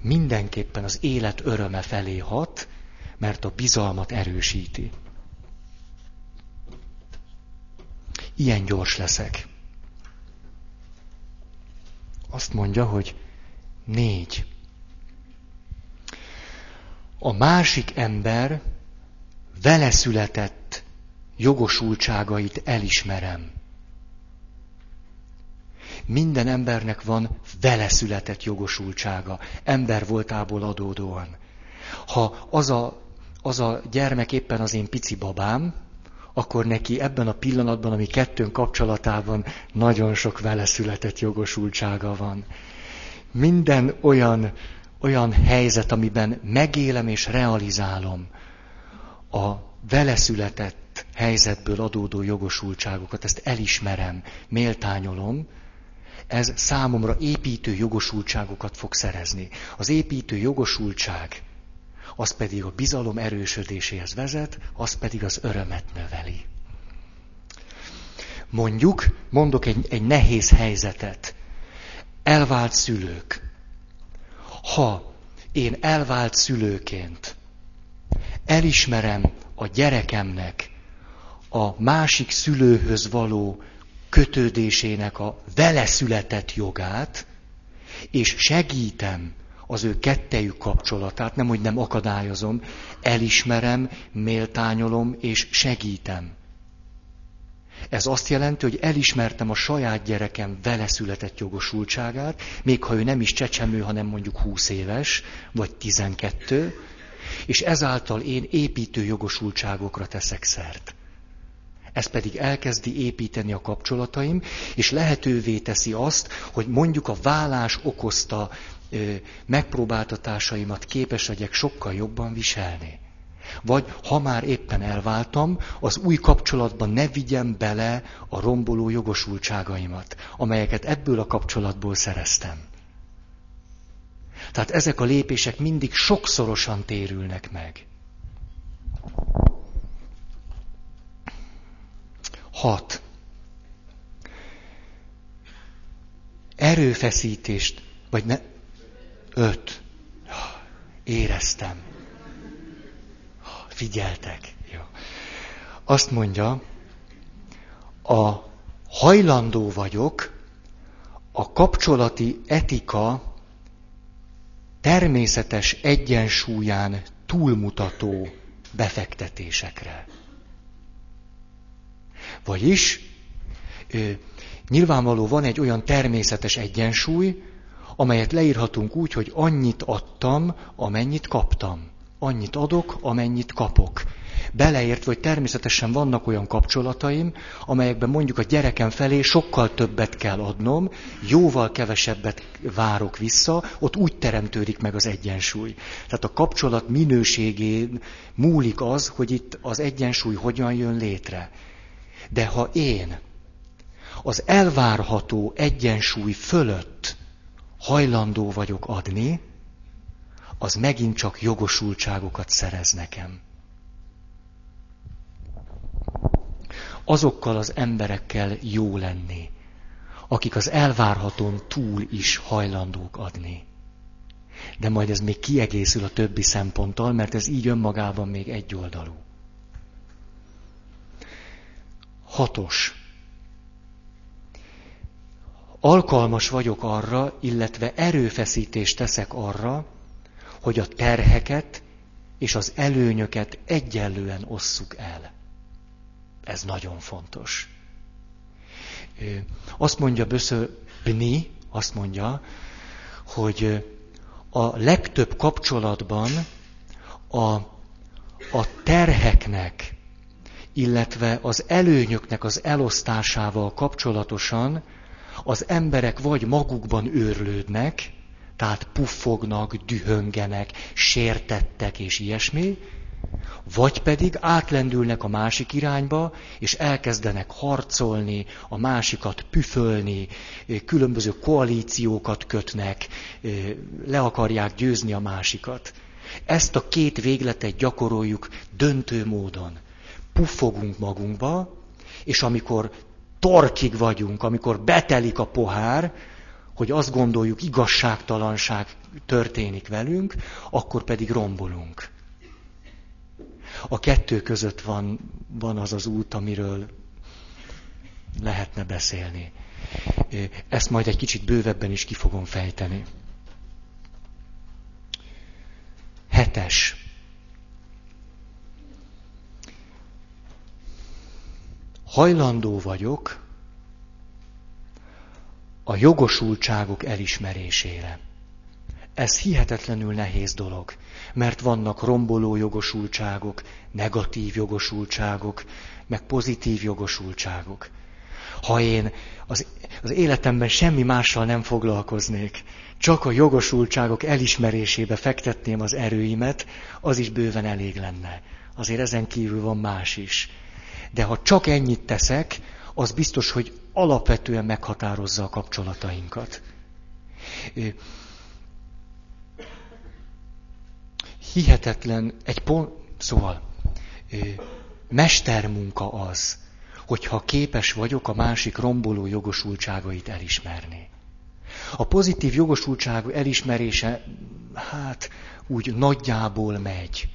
mindenképpen az élet öröme felé hat, mert a bizalmat erősíti. Ilyen gyors leszek. Azt mondja, hogy négy. A másik ember vele született jogosultságait elismerem. Minden embernek van vele született jogosultsága, ember voltából adódóan. Ha az a, az a gyermek éppen az én pici babám, akkor neki ebben a pillanatban, ami kettőnk kapcsolatában nagyon sok vele született jogosultsága van. Minden olyan, olyan helyzet, amiben megélem és realizálom a vele született helyzetből adódó jogosultságokat, ezt elismerem, méltányolom, ez számomra építő jogosultságokat fog szerezni. Az építő jogosultság, az pedig a bizalom erősödéséhez vezet, az pedig az örömet növeli. Mondjuk, mondok egy, egy nehéz helyzetet. Elvált szülők. Ha én elvált szülőként elismerem a gyerekemnek a másik szülőhöz való kötődésének a vele született jogát, és segítem az ő kettejük kapcsolatát, nem, hogy nem akadályozom, elismerem, méltányolom és segítem. Ez azt jelenti, hogy elismertem a saját gyerekem vele született jogosultságát, még ha ő nem is csecsemő, hanem mondjuk 20 éves, vagy 12, és ezáltal én építő jogosultságokra teszek szert. Ez pedig elkezdi építeni a kapcsolataim, és lehetővé teszi azt, hogy mondjuk a vállás okozta megpróbáltatásaimat képes legyek sokkal jobban viselni. Vagy ha már éppen elváltam, az új kapcsolatban ne vigyem bele a romboló jogosultságaimat, amelyeket ebből a kapcsolatból szereztem. Tehát ezek a lépések mindig sokszorosan térülnek meg. Hat. Erőfeszítést, vagy ne, öt. Éreztem. Figyeltek. Jó. Azt mondja, a hajlandó vagyok a kapcsolati etika természetes egyensúlyán túlmutató befektetésekre. Vagyis nyilvánvaló van egy olyan természetes egyensúly, amelyet leírhatunk úgy, hogy annyit adtam, amennyit kaptam. Annyit adok, amennyit kapok. Beleért, hogy természetesen vannak olyan kapcsolataim, amelyekben mondjuk a gyerekem felé sokkal többet kell adnom, jóval kevesebbet várok vissza, ott úgy teremtődik meg az egyensúly. Tehát a kapcsolat minőségén múlik az, hogy itt az egyensúly hogyan jön létre. De ha én az elvárható egyensúly fölött hajlandó vagyok adni, az megint csak jogosultságokat szerez nekem. Azokkal az emberekkel jó lenni, akik az elvárhatón túl is hajlandók adni. De majd ez még kiegészül a többi szemponttal, mert ez így önmagában még egyoldalú. Hatos. Alkalmas vagyok arra, illetve erőfeszítést teszek arra, hogy a terheket és az előnyöket egyenlően osszuk el. Ez nagyon fontos. Azt mondja Bni, azt mondja, hogy a legtöbb kapcsolatban a, a terheknek, illetve az előnyöknek az elosztásával kapcsolatosan az emberek vagy magukban őrlődnek, tehát puffognak, dühöngenek, sértettek és ilyesmi, vagy pedig átlendülnek a másik irányba, és elkezdenek harcolni, a másikat püfölni, különböző koalíciókat kötnek, le akarják győzni a másikat. Ezt a két végletet gyakoroljuk döntő módon. Puffogunk magunkba, és amikor torkig vagyunk, amikor betelik a pohár, hogy azt gondoljuk, igazságtalanság történik velünk, akkor pedig rombolunk. A kettő között van, van az az út, amiről lehetne beszélni. Ezt majd egy kicsit bővebben is ki fogom fejteni. Hetes. Hajlandó vagyok a jogosultságok elismerésére. Ez hihetetlenül nehéz dolog, mert vannak romboló jogosultságok, negatív jogosultságok, meg pozitív jogosultságok. Ha én az, az életemben semmi mással nem foglalkoznék, csak a jogosultságok elismerésébe fektetném az erőimet, az is bőven elég lenne. Azért ezen kívül van más is. De ha csak ennyit teszek, az biztos, hogy alapvetően meghatározza a kapcsolatainkat. Hihetetlen, egy pont, szóval, mestermunka az, hogyha képes vagyok a másik romboló jogosultságait elismerni. A pozitív jogosultság elismerése, hát úgy nagyjából megy.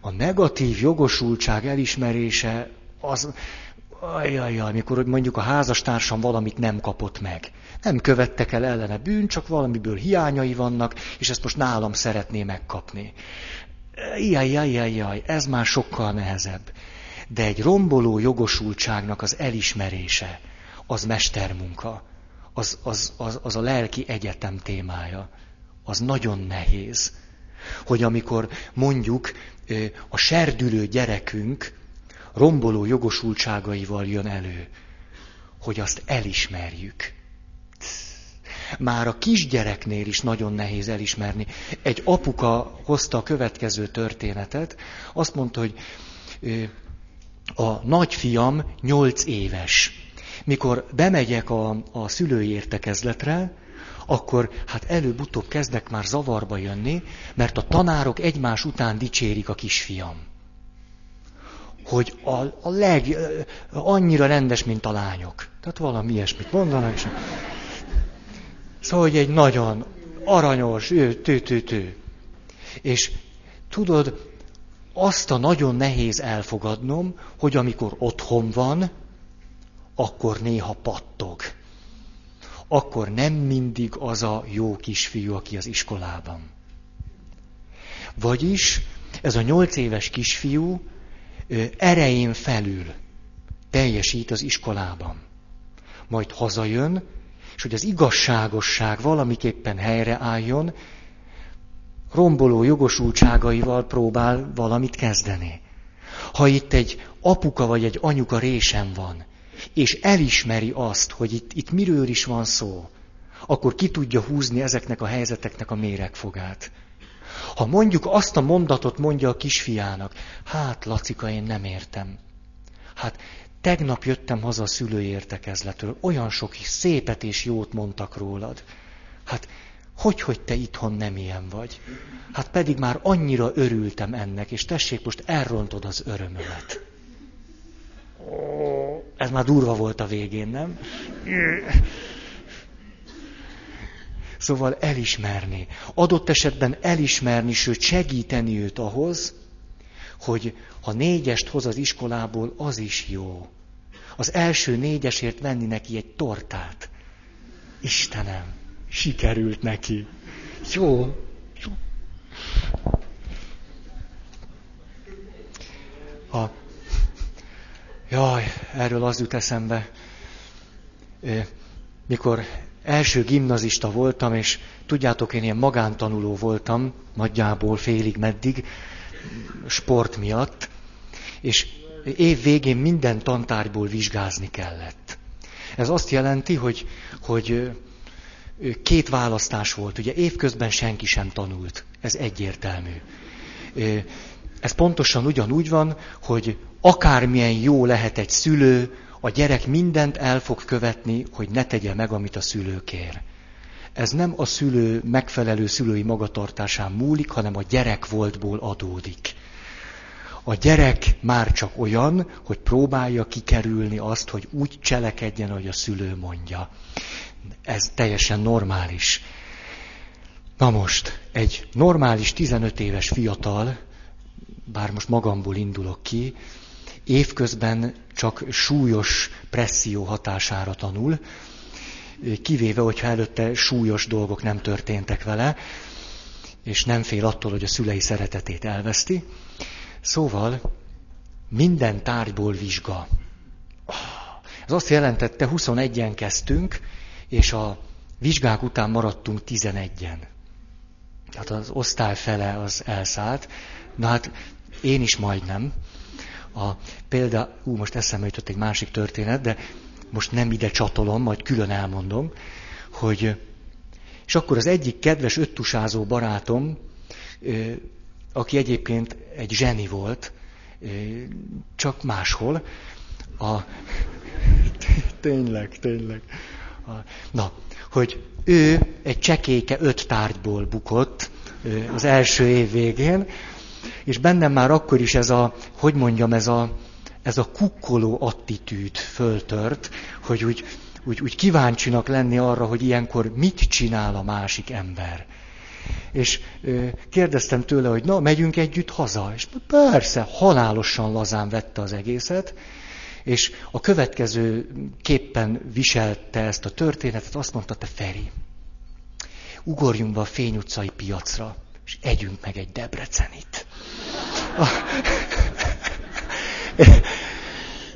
A negatív jogosultság elismerése az, ajajaj, amikor mondjuk a házastársam valamit nem kapott meg. Nem követtek el ellene bűn, csak valamiből hiányai vannak, és ezt most nálam szeretné megkapni. Jaj, ez már sokkal nehezebb. De egy romboló jogosultságnak az elismerése, az mestermunka, az, az, az, az a lelki egyetem témája. Az nagyon nehéz. Hogy amikor mondjuk a serdülő gyerekünk romboló jogosultságaival jön elő, hogy azt elismerjük. Már a kisgyereknél is nagyon nehéz elismerni. Egy apuka hozta a következő történetet, azt mondta, hogy a nagyfiam nyolc éves. Mikor bemegyek a, a szülői értekezletre, akkor hát előbb-utóbb kezdek már zavarba jönni, mert a tanárok egymás után dicsérik a kisfiam. Hogy a, a leg, annyira rendes, mint a lányok. Tehát valami ilyesmit mondanak, és Szóval, hogy egy nagyon aranyos, ő, tő, tő, tő. És tudod, azt a nagyon nehéz elfogadnom, hogy amikor otthon van, akkor néha pattog. Akkor nem mindig az a jó kisfiú, aki az iskolában. Vagyis ez a nyolc éves kisfiú erején felül teljesít az iskolában. Majd hazajön, és hogy az igazságosság valamiképpen helyreálljon, romboló jogosultságaival próbál valamit kezdeni. Ha itt egy apuka vagy egy anyuka résem van, és elismeri azt, hogy itt, itt miről is van szó, akkor ki tudja húzni ezeknek a helyzeteknek a méregfogát. Ha mondjuk azt a mondatot mondja a kisfiának, hát Lacika, én nem értem. Hát Tegnap jöttem haza a szülői értekezletről, olyan sok szépet és jót mondtak rólad. Hát, hogy, hogy te itthon nem ilyen vagy? Hát pedig már annyira örültem ennek, és tessék, most elrontod az örömömet. Ez már durva volt a végén, nem? Szóval elismerni. Adott esetben elismerni, sőt segíteni őt ahhoz, hogy ha négyest hoz az iskolából, az is jó. Az első négyesért venni neki egy tortát. Istenem, sikerült neki. Jó. Jó. A... Jaj, erről az jut eszembe. Mikor első gimnazista voltam, és tudjátok, én ilyen magántanuló voltam, nagyjából félig meddig, sport miatt, és év végén minden tantárgyból vizsgázni kellett. Ez azt jelenti, hogy, hogy két választás volt. Ugye évközben senki sem tanult. Ez egyértelmű. Ez pontosan ugyanúgy van, hogy akármilyen jó lehet egy szülő, a gyerek mindent el fog követni, hogy ne tegye meg, amit a szülő kér. Ez nem a szülő megfelelő szülői magatartásán múlik, hanem a gyerek voltból adódik. A gyerek már csak olyan, hogy próbálja kikerülni azt, hogy úgy cselekedjen, ahogy a szülő mondja. Ez teljesen normális. Na most, egy normális 15 éves fiatal, bár most magamból indulok ki, évközben csak súlyos presszió hatására tanul, kivéve, hogyha előtte súlyos dolgok nem történtek vele, és nem fél attól, hogy a szülei szeretetét elveszti. Szóval minden tárgyból vizsga. Ez azt jelentette, 21-en kezdtünk, és a vizsgák után maradtunk 11-en. Tehát az osztály fele az elszállt. Na hát én is majdnem. A példa, ú, most eszembe jutott egy másik történet, de most nem ide csatolom, majd külön elmondom, hogy és akkor az egyik kedves öttusázó barátom, aki egyébként egy zseni volt, csak máshol, a... tényleg, tényleg. A... Na, hogy ő egy csekéke öt tárgyból bukott az első év végén, és bennem már akkor is ez a, hogy mondjam, ez a, ez a kukkoló attitűd föltört, hogy úgy, úgy, úgy kíváncsinak lenni arra, hogy ilyenkor mit csinál a másik ember. És ö, kérdeztem tőle, hogy na, megyünk együtt haza. És persze, halálosan lazán vette az egészet, és a következő képpen viselte ezt a történetet, azt mondta, te Feri, ugorjunk be a Fény utcai piacra, és együnk meg egy Debrecenit.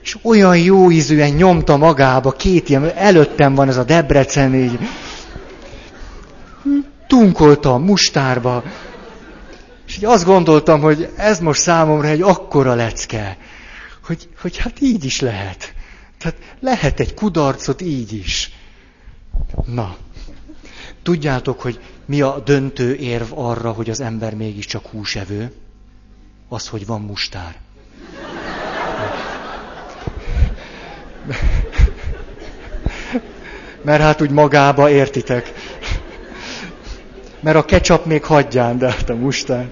és olyan jó ízűen nyomta magába, két ilyen, előttem van ez a Debrecen, így tunkolta a mustárba, és így azt gondoltam, hogy ez most számomra egy akkora lecke, hogy, hogy hát így is lehet. Tehát lehet egy kudarcot így is. Na, tudjátok, hogy mi a döntő érv arra, hogy az ember mégiscsak húsevő? Az, hogy van mustár. Mert hát úgy magába értitek. Mert a ketchup még hagyján, de hát a mustár.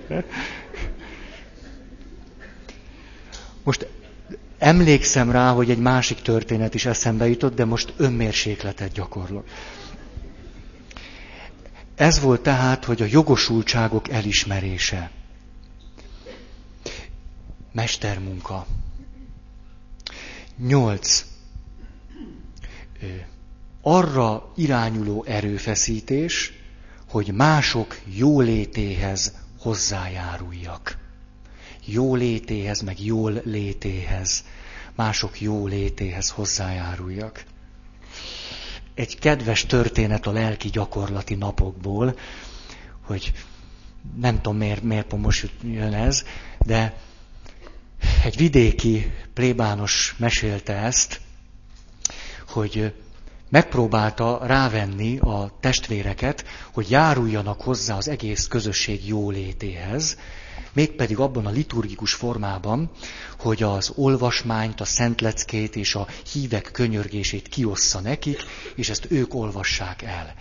Most emlékszem rá, hogy egy másik történet is eszembe jutott, de most önmérsékletet gyakorlok. Ez volt tehát, hogy a jogosultságok elismerése. Mestermunka. Nyolc. Arra irányuló erőfeszítés, hogy mások jólétéhez hozzájáruljak. Jólétéhez, meg jól létéhez, mások jólétéhez hozzájáruljak. Egy kedves történet a lelki gyakorlati napokból, hogy nem tudom miért, miért most jön ez, de egy vidéki plébános mesélte ezt, hogy megpróbálta rávenni a testvéreket, hogy járuljanak hozzá az egész közösség jólétéhez, mégpedig abban a liturgikus formában, hogy az olvasmányt, a szentleckét és a hívek könyörgését kiossza nekik, és ezt ők olvassák el.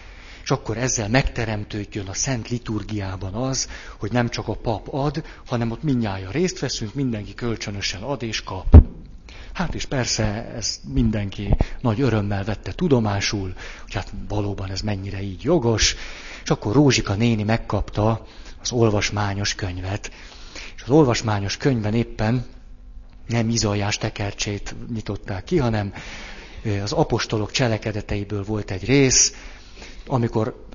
És akkor ezzel megteremtődjön a szent liturgiában az, hogy nem csak a pap ad, hanem ott mindnyája részt veszünk, mindenki kölcsönösen ad és kap. Hát és persze ez mindenki nagy örömmel vette tudomásul, hogy hát valóban ez mennyire így jogos, és akkor Rózsika néni megkapta az olvasmányos könyvet. És az olvasmányos könyvben éppen nem Izajás tekercsét nyitották ki, hanem az apostolok cselekedeteiből volt egy rész, amikor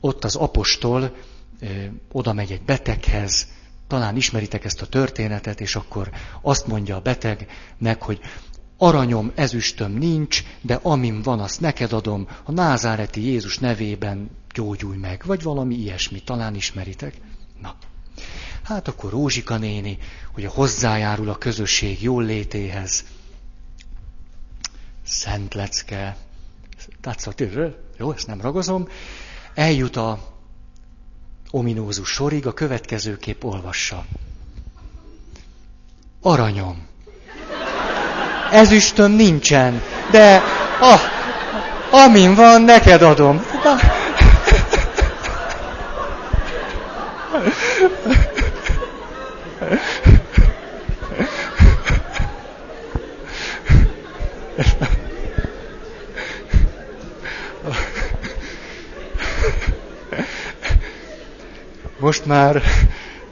ott az apostol ö, oda megy egy beteghez, talán ismeritek ezt a történetet, és akkor azt mondja a betegnek, hogy aranyom, ezüstöm nincs, de amim van, azt neked adom, a názáreti Jézus nevében gyógyulj meg, vagy valami ilyesmi, talán ismeritek. Na, hát akkor Rózsika néni, hogy a hozzájárul a közösség jól létéhez. Szent lecke. Tehát jó, ezt nem ragozom. Eljut a ominózus sorig, a következő kép olvassa. Aranyom. Ezüstöm nincsen, de ah, amin van, neked adom. Most már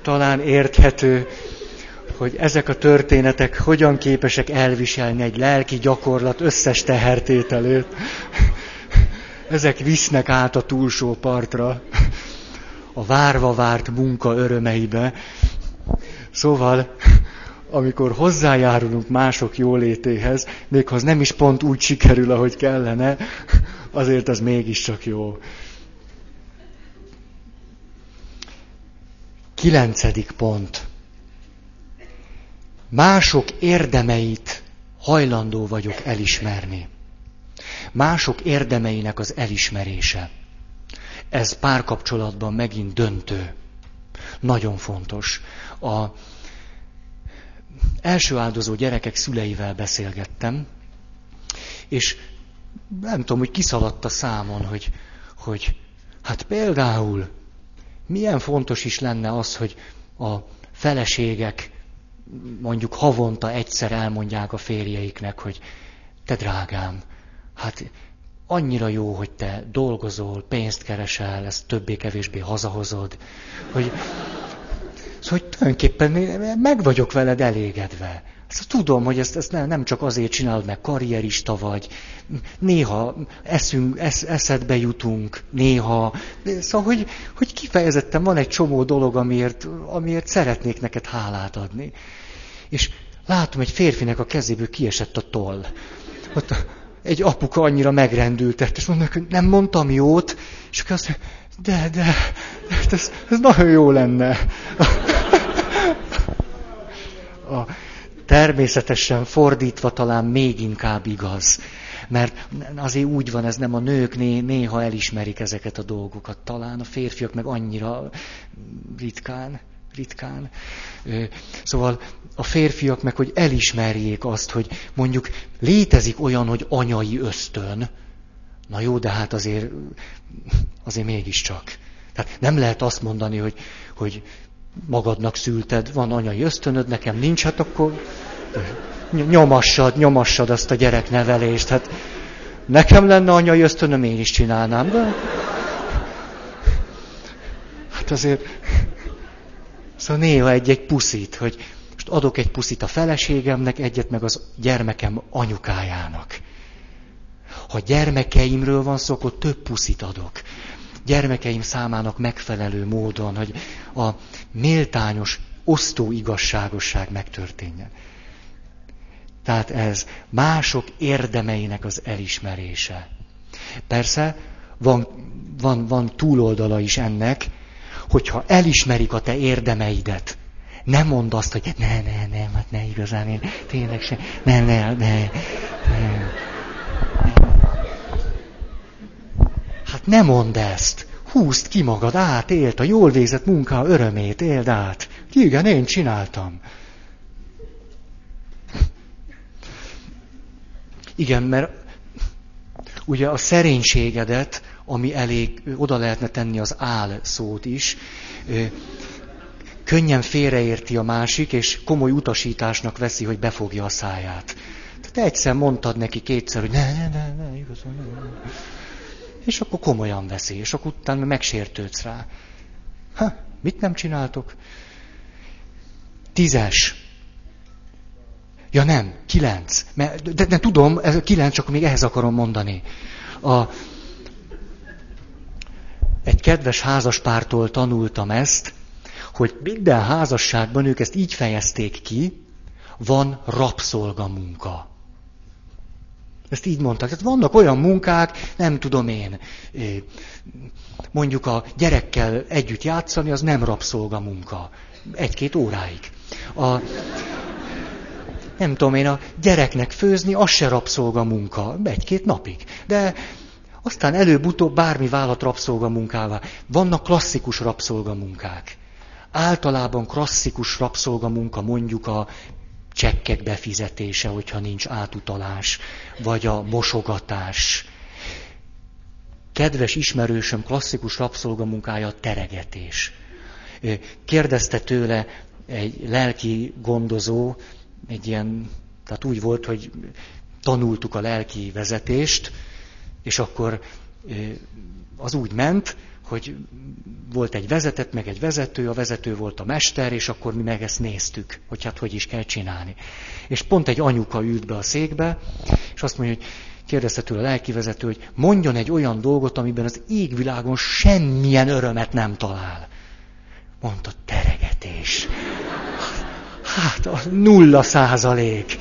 talán érthető, hogy ezek a történetek hogyan képesek elviselni egy lelki gyakorlat összes tehertételét. Ezek visznek át a túlsó partra, a várva várt munka örömeibe. Szóval, amikor hozzájárulunk mások jólétéhez, még ha az nem is pont úgy sikerül, ahogy kellene, azért az mégiscsak jó. Kilencedik pont. Mások érdemeit hajlandó vagyok elismerni. Mások érdemeinek az elismerése. Ez párkapcsolatban megint döntő. Nagyon fontos. A első áldozó gyerekek szüleivel beszélgettem, és nem tudom, hogy kiszaladt a számon, hogy, hogy hát például milyen fontos is lenne az, hogy a feleségek mondjuk havonta egyszer elmondják a férjeiknek, hogy te drágám, hát annyira jó, hogy te dolgozol, pénzt keresel, ezt többé-kevésbé hazahozod, hogy, szóval, hogy tulajdonképpen meg vagyok veled elégedve. Ezt tudom, hogy ezt, ezt nem, nem csak azért csinálod, mert karrierista vagy, néha eszünk, esz, eszedbe jutunk, néha. Szóval, hogy, hogy kifejezetten van egy csomó dolog, amiért, amiért szeretnék neked hálát adni. És látom, egy férfinek a kezéből kiesett a toll. Ott egy apuka annyira megrendültett, és mondnak, hogy nem mondtam jót, és akkor azt mondja, de, de, de ez, ez nagyon jó lenne. A, természetesen fordítva talán még inkább igaz. Mert azért úgy van, ez nem a nők né, néha elismerik ezeket a dolgokat, talán a férfiak meg annyira ritkán ritkán. Szóval a férfiak meg, hogy elismerjék azt, hogy mondjuk létezik olyan, hogy anyai ösztön. Na jó, de hát azért, azért mégiscsak. Tehát nem lehet azt mondani, hogy, hogy magadnak szülted, van anyai ösztönöd, nekem nincs, hát akkor nyomassad, nyomassad azt a gyereknevelést. Hát nekem lenne anyai ösztönöm, én is csinálnám, de hát azért Szóval néha egy-egy puszit, hogy most adok egy puszit a feleségemnek, egyet meg az gyermekem anyukájának. Ha gyermekeimről van szó, akkor több puszit adok. Gyermekeim számának megfelelő módon, hogy a méltányos, osztó igazságosság megtörténjen. Tehát ez mások érdemeinek az elismerése. Persze van, van, van túloldala is ennek, hogyha elismerik a te érdemeidet, nem mondd azt, hogy ne, ne, ne, hát ne igazán, én tényleg se, ne, ne, ne, ne. Hát ne mondd ezt. Húzd ki magad, át, a jól végzett munka örömét, éld át. Igen, én csináltam. Igen, mert ugye a szerénységedet ami elég, oda lehetne tenni az áll szót is, könnyen félreérti a másik, és komoly utasításnak veszi, hogy befogja a száját. Tehát egyszer mondtad neki kétszer, hogy ne, ne, ne, ne, igazán ne. És akkor komolyan veszi, és akkor utána megsértődsz rá. Ha, mit nem csináltok? Tízes. Ja nem, kilenc. De, de, de tudom, ez kilenc, csak még ehhez akarom mondani. A, egy kedves házaspártól tanultam ezt, hogy minden házasságban ők ezt így fejezték ki, van rabszolgamunka. Ezt így mondták. Tehát vannak olyan munkák, nem tudom én, mondjuk a gyerekkel együtt játszani, az nem rabszolgamunka. Egy-két óráig. A, nem tudom én, a gyereknek főzni, az se rabszolgamunka. Egy-két napig. De aztán előbb-utóbb bármi válhat rabszolgamunkává. Vannak klasszikus rabszolgamunkák. Általában klasszikus rabszolgamunka mondjuk a csekkek befizetése, hogyha nincs átutalás, vagy a mosogatás. Kedves ismerősöm klasszikus rabszolgamunkája a teregetés. Kérdezte tőle egy lelki gondozó, egy ilyen, tehát úgy volt, hogy tanultuk a lelki vezetést, és akkor az úgy ment, hogy volt egy vezetett, meg egy vezető, a vezető volt a mester, és akkor mi meg ezt néztük, hogy hát hogy is kell csinálni. És pont egy anyuka ült be a székbe, és azt mondja, hogy kérdezte tőle a lelkivezető, hogy mondjon egy olyan dolgot, amiben az égvilágon semmilyen örömet nem talál. Mondta, teregetés. Hát, a nulla százalék.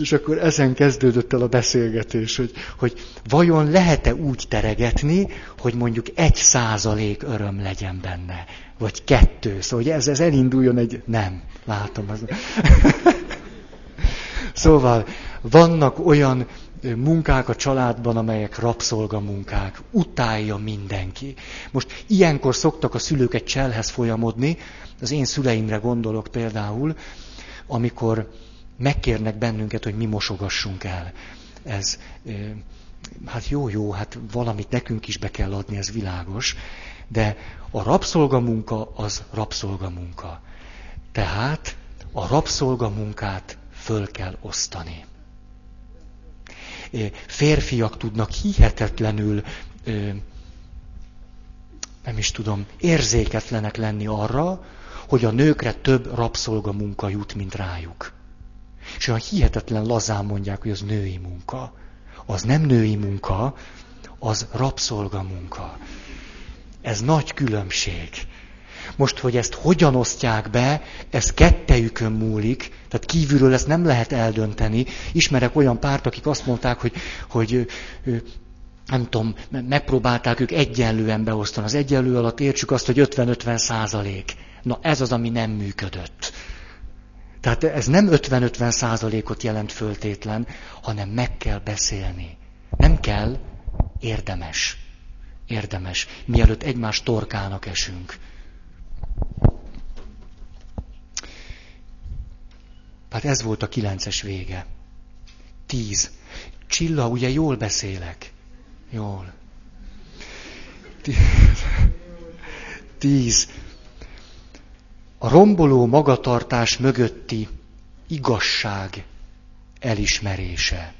És akkor ezen kezdődött el a beszélgetés, hogy, hogy vajon lehet-e úgy teregetni, hogy mondjuk egy százalék öröm legyen benne, vagy kettő. Szóval hogy ez, ez elinduljon egy... Nem, látom. Az... szóval vannak olyan munkák a családban, amelyek rabszolgamunkák. Utálja mindenki. Most ilyenkor szoktak a szülők egy cselhez folyamodni, az én szüleimre gondolok például, amikor megkérnek bennünket, hogy mi mosogassunk el. Ez, hát jó, jó, hát valamit nekünk is be kell adni, ez világos, de a rabszolgamunka az rabszolgamunka. Tehát a rabszolgamunkát föl kell osztani. Férfiak tudnak hihetetlenül, nem is tudom, érzéketlenek lenni arra, hogy a nőkre több rabszolgamunka jut, mint rájuk. És olyan hihetetlen lazán mondják, hogy az női munka. Az nem női munka, az rabszolgamunka. Ez nagy különbség. Most, hogy ezt hogyan osztják be, ez kettejükön múlik, tehát kívülről ezt nem lehet eldönteni. Ismerek olyan párt, akik azt mondták, hogy, hogy nem tudom, megpróbálták ők egyenlően beosztani. Az egyenlő alatt értsük azt, hogy 50-50 százalék. Na ez az, ami nem működött. Tehát ez nem 50-50 százalékot jelent föltétlen, hanem meg kell beszélni. Nem kell, érdemes. Érdemes. Mielőtt egymás torkának esünk. Hát ez volt a kilences vége. Tíz. Csilla, ugye jól beszélek? Jól. Tíz a romboló magatartás mögötti igazság elismerése.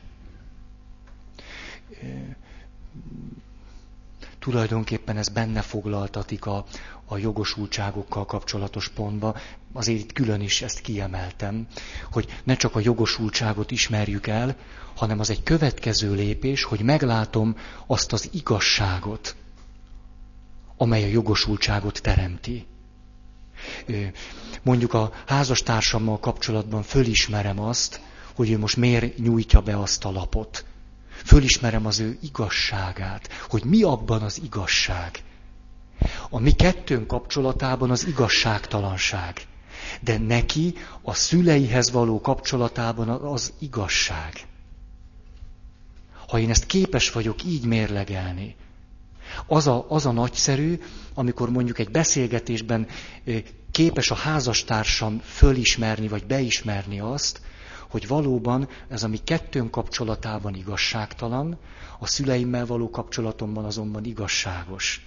Tulajdonképpen ez benne foglaltatik a, a jogosultságokkal kapcsolatos pontba, azért itt külön is ezt kiemeltem, hogy ne csak a jogosultságot ismerjük el, hanem az egy következő lépés, hogy meglátom azt az igazságot, amely a jogosultságot teremti mondjuk a házastársammal kapcsolatban fölismerem azt, hogy ő most miért nyújtja be azt a lapot. Fölismerem az ő igazságát, hogy mi abban az igazság. A mi kettőnk kapcsolatában az igazságtalanság. De neki a szüleihez való kapcsolatában az igazság. Ha én ezt képes vagyok így mérlegelni, az a, az a nagyszerű, amikor mondjuk egy beszélgetésben képes a házastársam fölismerni vagy beismerni azt, hogy valóban ez a mi kettőnk kapcsolatában igazságtalan, a szüleimmel való kapcsolatomban azonban igazságos.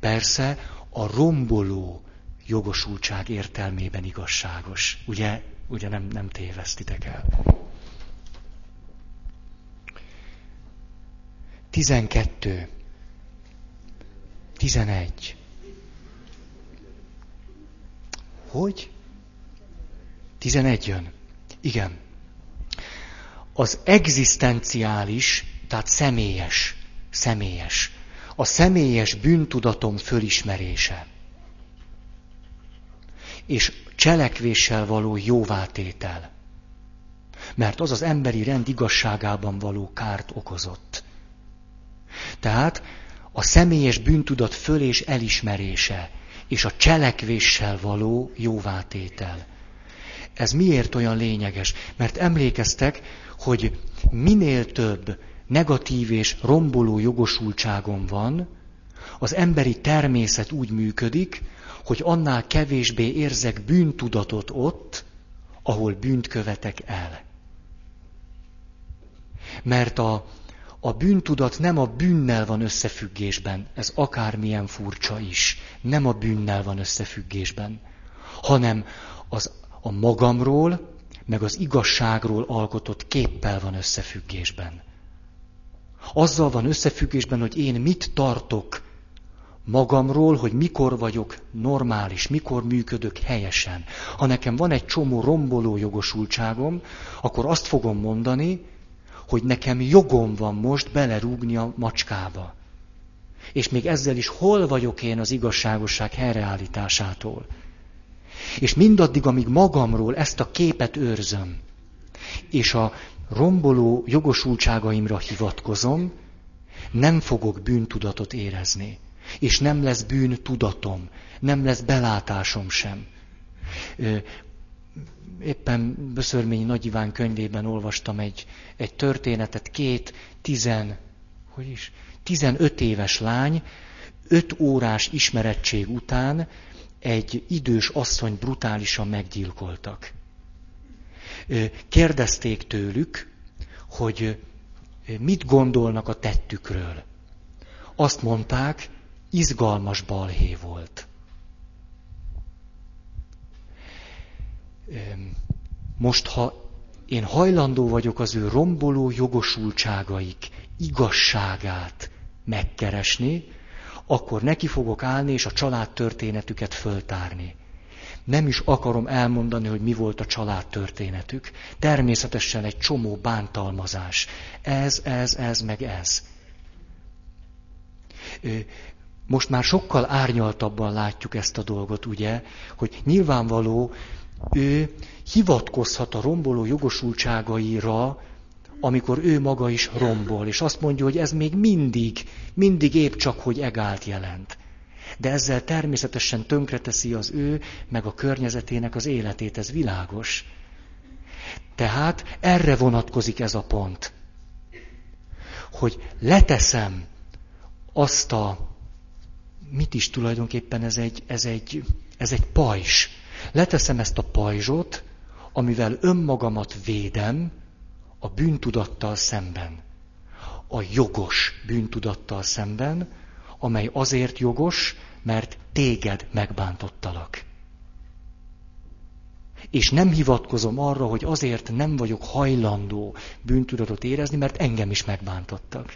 Persze a romboló jogosultság értelmében igazságos. Ugye, ugye nem, nem tévesztitek el. 12. 11. Hogy? 11 jön. Igen. Az egzisztenciális, tehát személyes, személyes, a személyes bűntudatom fölismerése és cselekvéssel való jóvátétel. Mert az az emberi rend igazságában való kárt okozott. Tehát a személyes bűntudat föl és elismerése, és a cselekvéssel való jóvátétel. Ez miért olyan lényeges? Mert emlékeztek, hogy minél több negatív és romboló jogosultságom van, az emberi természet úgy működik, hogy annál kevésbé érzek bűntudatot ott, ahol bűnt követek el. Mert a, a bűntudat nem a bűnnel van összefüggésben, ez akármilyen furcsa is, nem a bűnnel van összefüggésben, hanem az a magamról, meg az igazságról alkotott képpel van összefüggésben. Azzal van összefüggésben, hogy én mit tartok magamról, hogy mikor vagyok normális, mikor működök helyesen. Ha nekem van egy csomó romboló jogosultságom, akkor azt fogom mondani, hogy nekem jogom van most belerúgni a macskába. És még ezzel is hol vagyok én az igazságosság helyreállításától. És mindaddig, amíg magamról ezt a képet őrzöm, és a romboló jogosultságaimra hivatkozom, nem fogok bűntudatot érezni. És nem lesz bűn tudatom, nem lesz belátásom sem. Éppen Böszörményi Nagy Iván könyvében olvastam egy, egy történetet, két tizen, hogy is, 15 éves lány, öt órás ismerettség után egy idős asszony brutálisan meggyilkoltak. Kérdezték tőlük, hogy mit gondolnak a tettükről. Azt mondták, izgalmas balhé volt. Most, ha én hajlandó vagyok az ő romboló jogosultságaik igazságát megkeresni, akkor neki fogok állni, és a család történetüket föltárni. Nem is akarom elmondani, hogy mi volt a család történetük. Természetesen egy csomó bántalmazás. Ez, ez, ez, meg ez most már sokkal árnyaltabban látjuk ezt a dolgot, ugye, hogy nyilvánvaló, ő hivatkozhat a romboló jogosultságaira, amikor ő maga is rombol, és azt mondja, hogy ez még mindig, mindig épp csak, hogy egált jelent. De ezzel természetesen tönkreteszi az ő, meg a környezetének az életét, ez világos. Tehát erre vonatkozik ez a pont, hogy leteszem azt a mit is tulajdonképpen ez egy, ez egy, ez egy pajzs. Leteszem ezt a pajzsot, amivel önmagamat védem a bűntudattal szemben. A jogos bűntudattal szemben, amely azért jogos, mert téged megbántottalak. És nem hivatkozom arra, hogy azért nem vagyok hajlandó bűntudatot érezni, mert engem is megbántottak.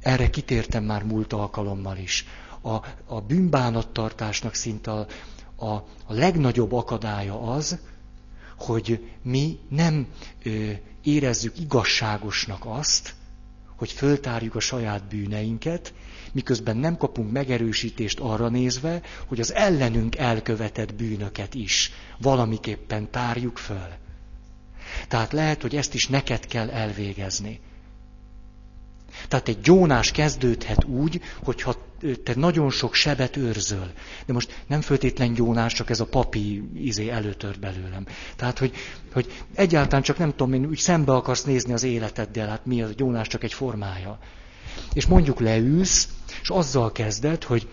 Erre kitértem már múlt alkalommal is. A, a bűnbánattartásnak szinte a, a, a legnagyobb akadálya az, hogy mi nem ö, érezzük igazságosnak azt, hogy föltárjuk a saját bűneinket, miközben nem kapunk megerősítést arra nézve, hogy az ellenünk elkövetett bűnöket is valamiképpen tárjuk föl. Tehát lehet, hogy ezt is neked kell elvégezni. Tehát egy gyónás kezdődhet úgy, hogyha te nagyon sok sebet őrzöl. De most nem föltétlen gyónás, csak ez a papi izé előtör belőlem. Tehát, hogy, hogy egyáltalán csak nem tudom, én úgy szembe akarsz nézni az életeddel, hát mi az gyónás csak egy formája. És mondjuk leülsz, és azzal kezded, hogy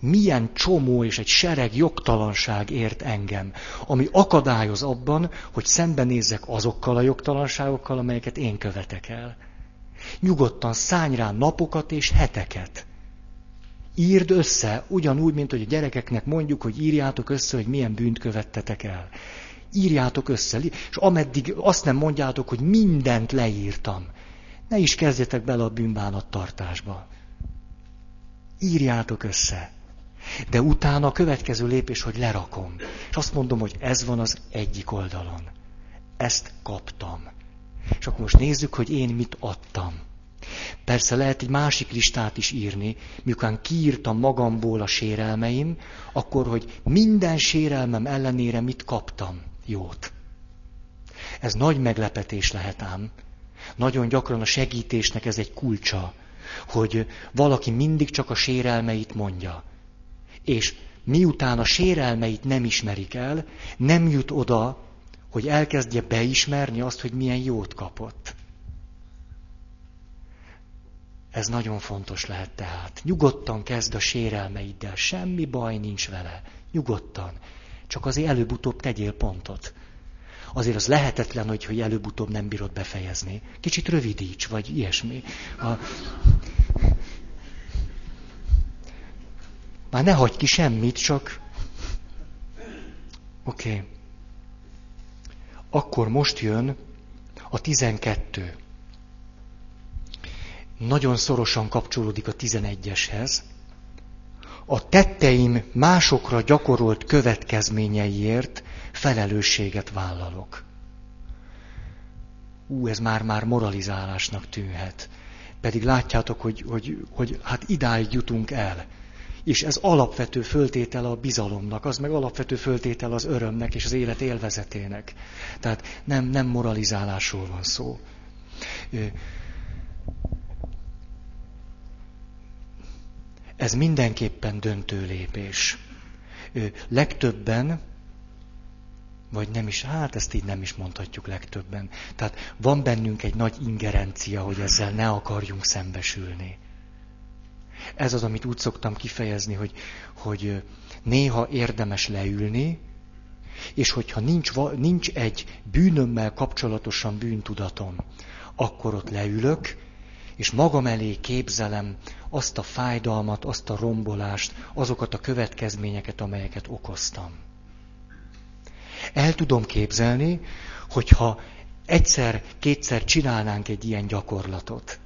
milyen csomó és egy sereg jogtalanság ért engem, ami akadályoz abban, hogy szembenézzek azokkal a jogtalanságokkal, amelyeket én követek el. Nyugodtan szállj rá napokat és heteket. Írd össze, ugyanúgy, mint hogy a gyerekeknek mondjuk, hogy írjátok össze, hogy milyen bűnt követtetek el. Írjátok össze, és ameddig azt nem mondjátok, hogy mindent leírtam. Ne is kezdjetek bele a bűnbánattartásba. Írjátok össze. De utána a következő lépés, hogy lerakom. És azt mondom, hogy ez van az egyik oldalon. Ezt kaptam. És akkor most nézzük, hogy én mit adtam. Persze lehet egy másik listát is írni, miután kiírtam magamból a sérelmeim, akkor, hogy minden sérelmem ellenére mit kaptam jót. Ez nagy meglepetés lehet ám. Nagyon gyakran a segítésnek ez egy kulcsa, hogy valaki mindig csak a sérelmeit mondja. És miután a sérelmeit nem ismerik el, nem jut oda, hogy elkezdje beismerni azt, hogy milyen jót kapott. Ez nagyon fontos lehet tehát. Nyugodtan kezd a sérelmeiddel, semmi baj nincs vele. Nyugodtan. Csak azért előbb-utóbb tegyél pontot. Azért az lehetetlen, hogy, hogy előbb-utóbb nem bírod befejezni. Kicsit rövidíts, vagy ilyesmi. A... Már ne hagyd ki semmit, csak... Oké. Okay. Akkor most jön a tizenkettő nagyon szorosan kapcsolódik a 11-eshez. A tetteim másokra gyakorolt következményeiért felelősséget vállalok. Ú, ez már-már moralizálásnak tűnhet. Pedig látjátok, hogy, hogy, hogy hát idáig jutunk el. És ez alapvető föltétel a bizalomnak, az meg alapvető föltétel az örömnek és az élet élvezetének. Tehát nem, nem moralizálásról van szó. Ez mindenképpen döntő lépés. Legtöbben, vagy nem is, hát ezt így nem is mondhatjuk legtöbben. Tehát van bennünk egy nagy ingerencia, hogy ezzel ne akarjunk szembesülni. Ez az, amit úgy szoktam kifejezni, hogy, hogy néha érdemes leülni, és hogyha nincs, nincs egy bűnömmel kapcsolatosan bűntudatom, akkor ott leülök, és magam elé képzelem azt a fájdalmat, azt a rombolást, azokat a következményeket, amelyeket okoztam. El tudom képzelni, hogyha egyszer-kétszer csinálnánk egy ilyen gyakorlatot,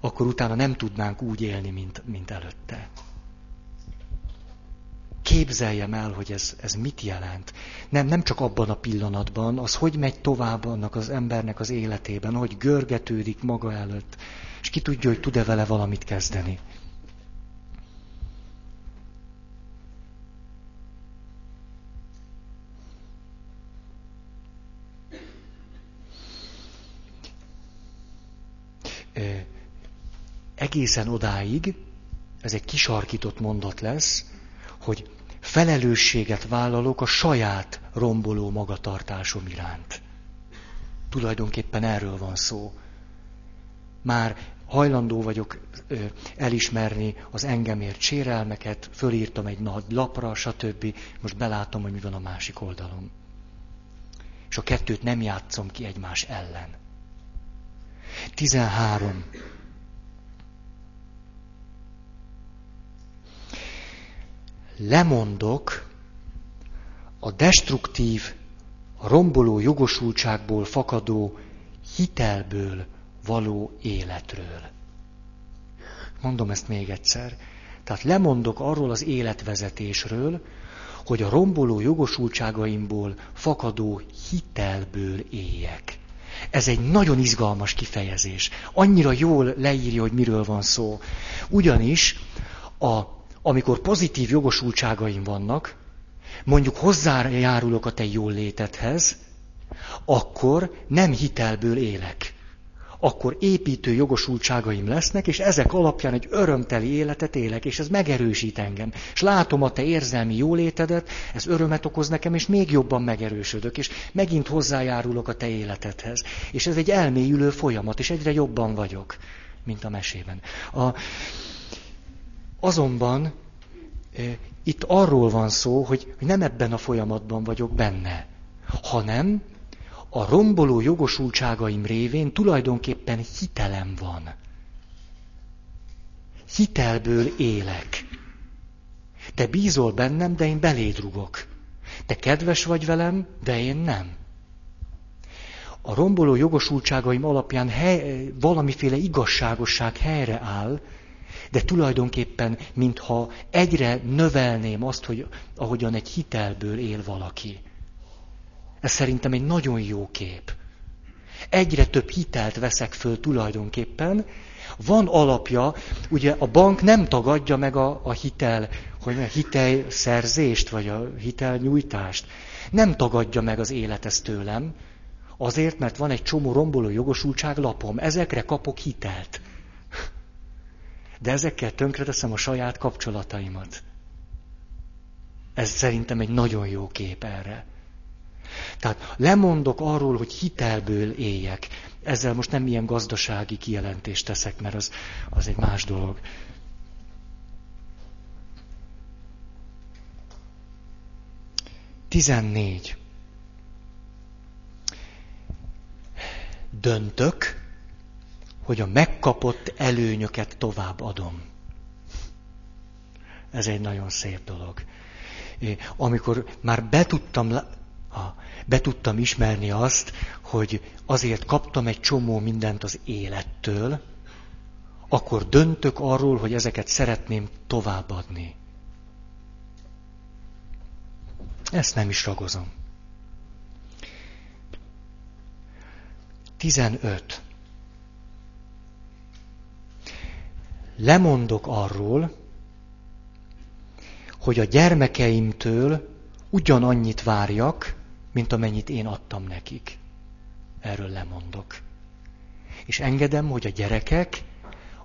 akkor utána nem tudnánk úgy élni, mint, mint előtte. Képzeljem el, hogy ez, ez mit jelent. Nem, nem csak abban a pillanatban, az hogy megy tovább annak az embernek az életében, hogy görgetődik maga előtt, és ki tudja, hogy tud-e vele valamit kezdeni. Egészen odáig, ez egy kisarkított mondat lesz, hogy felelősséget vállalok a saját romboló magatartásom iránt. Tulajdonképpen erről van szó már hajlandó vagyok elismerni az engemért sérelmeket, fölírtam egy nagy lapra, stb. Most belátom, hogy mi van a másik oldalon. És a kettőt nem játszom ki egymás ellen. 13. Lemondok a destruktív, a romboló jogosultságból fakadó hitelből való életről. Mondom ezt még egyszer. Tehát lemondok arról az életvezetésről, hogy a romboló jogosultságaimból fakadó hitelből éljek. Ez egy nagyon izgalmas kifejezés. Annyira jól leírja, hogy miről van szó. Ugyanis, a, amikor pozitív jogosultságaim vannak, mondjuk hozzájárulok a te jól létedhez, akkor nem hitelből élek akkor építő jogosultságaim lesznek, és ezek alapján egy örömteli életet élek, és ez megerősít engem. És látom a te érzelmi jólétedet, ez örömet okoz nekem, és még jobban megerősödök, és megint hozzájárulok a te életedhez. És ez egy elmélyülő folyamat, és egyre jobban vagyok, mint a mesében. A, azonban itt arról van szó, hogy nem ebben a folyamatban vagyok benne, hanem a romboló jogosultságaim révén tulajdonképpen hitelem van. Hitelből élek. Te bízol bennem, de én beléd rugok. Te kedves vagy velem, de én nem. A romboló jogosultságaim alapján hely, valamiféle igazságosság helyre áll, de tulajdonképpen, mintha egyre növelném azt, hogy ahogyan egy hitelből él valaki. Ez szerintem egy nagyon jó kép. Egyre több hitelt veszek föl tulajdonképpen. Van alapja, ugye a bank nem tagadja meg a, a hitel, hogy a hitelszerzést, vagy a hitelnyújtást. Nem tagadja meg az élet ezt tőlem, azért, mert van egy csomó romboló jogosultság lapom. Ezekre kapok hitelt. De ezekkel tönkreteszem a saját kapcsolataimat. Ez szerintem egy nagyon jó kép erre. Tehát lemondok arról, hogy hitelből éljek. Ezzel most nem ilyen gazdasági kijelentést teszek, mert az, az egy más dolog. Tizennégy. Döntök, hogy a megkapott előnyöket tovább adom. Ez egy nagyon szép dolog. Amikor már betudtam, ha, betudtam ismerni azt, hogy azért kaptam egy csomó mindent az élettől, akkor döntök arról, hogy ezeket szeretném továbbadni. Ezt nem is ragozom. 15. lemondok arról, hogy a gyermekeimtől ugyanannyit várjak, mint amennyit én adtam nekik. Erről lemondok. És engedem, hogy a gyerekek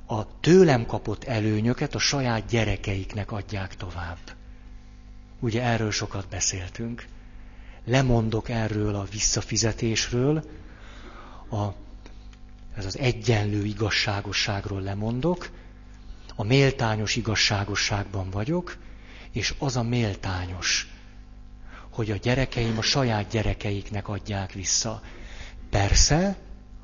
a tőlem kapott előnyöket a saját gyerekeiknek adják tovább. Ugye erről sokat beszéltünk. Lemondok erről a visszafizetésről, a, ez az egyenlő igazságosságról lemondok, a méltányos igazságosságban vagyok, és az a méltányos, hogy a gyerekeim a saját gyerekeiknek adják vissza. Persze,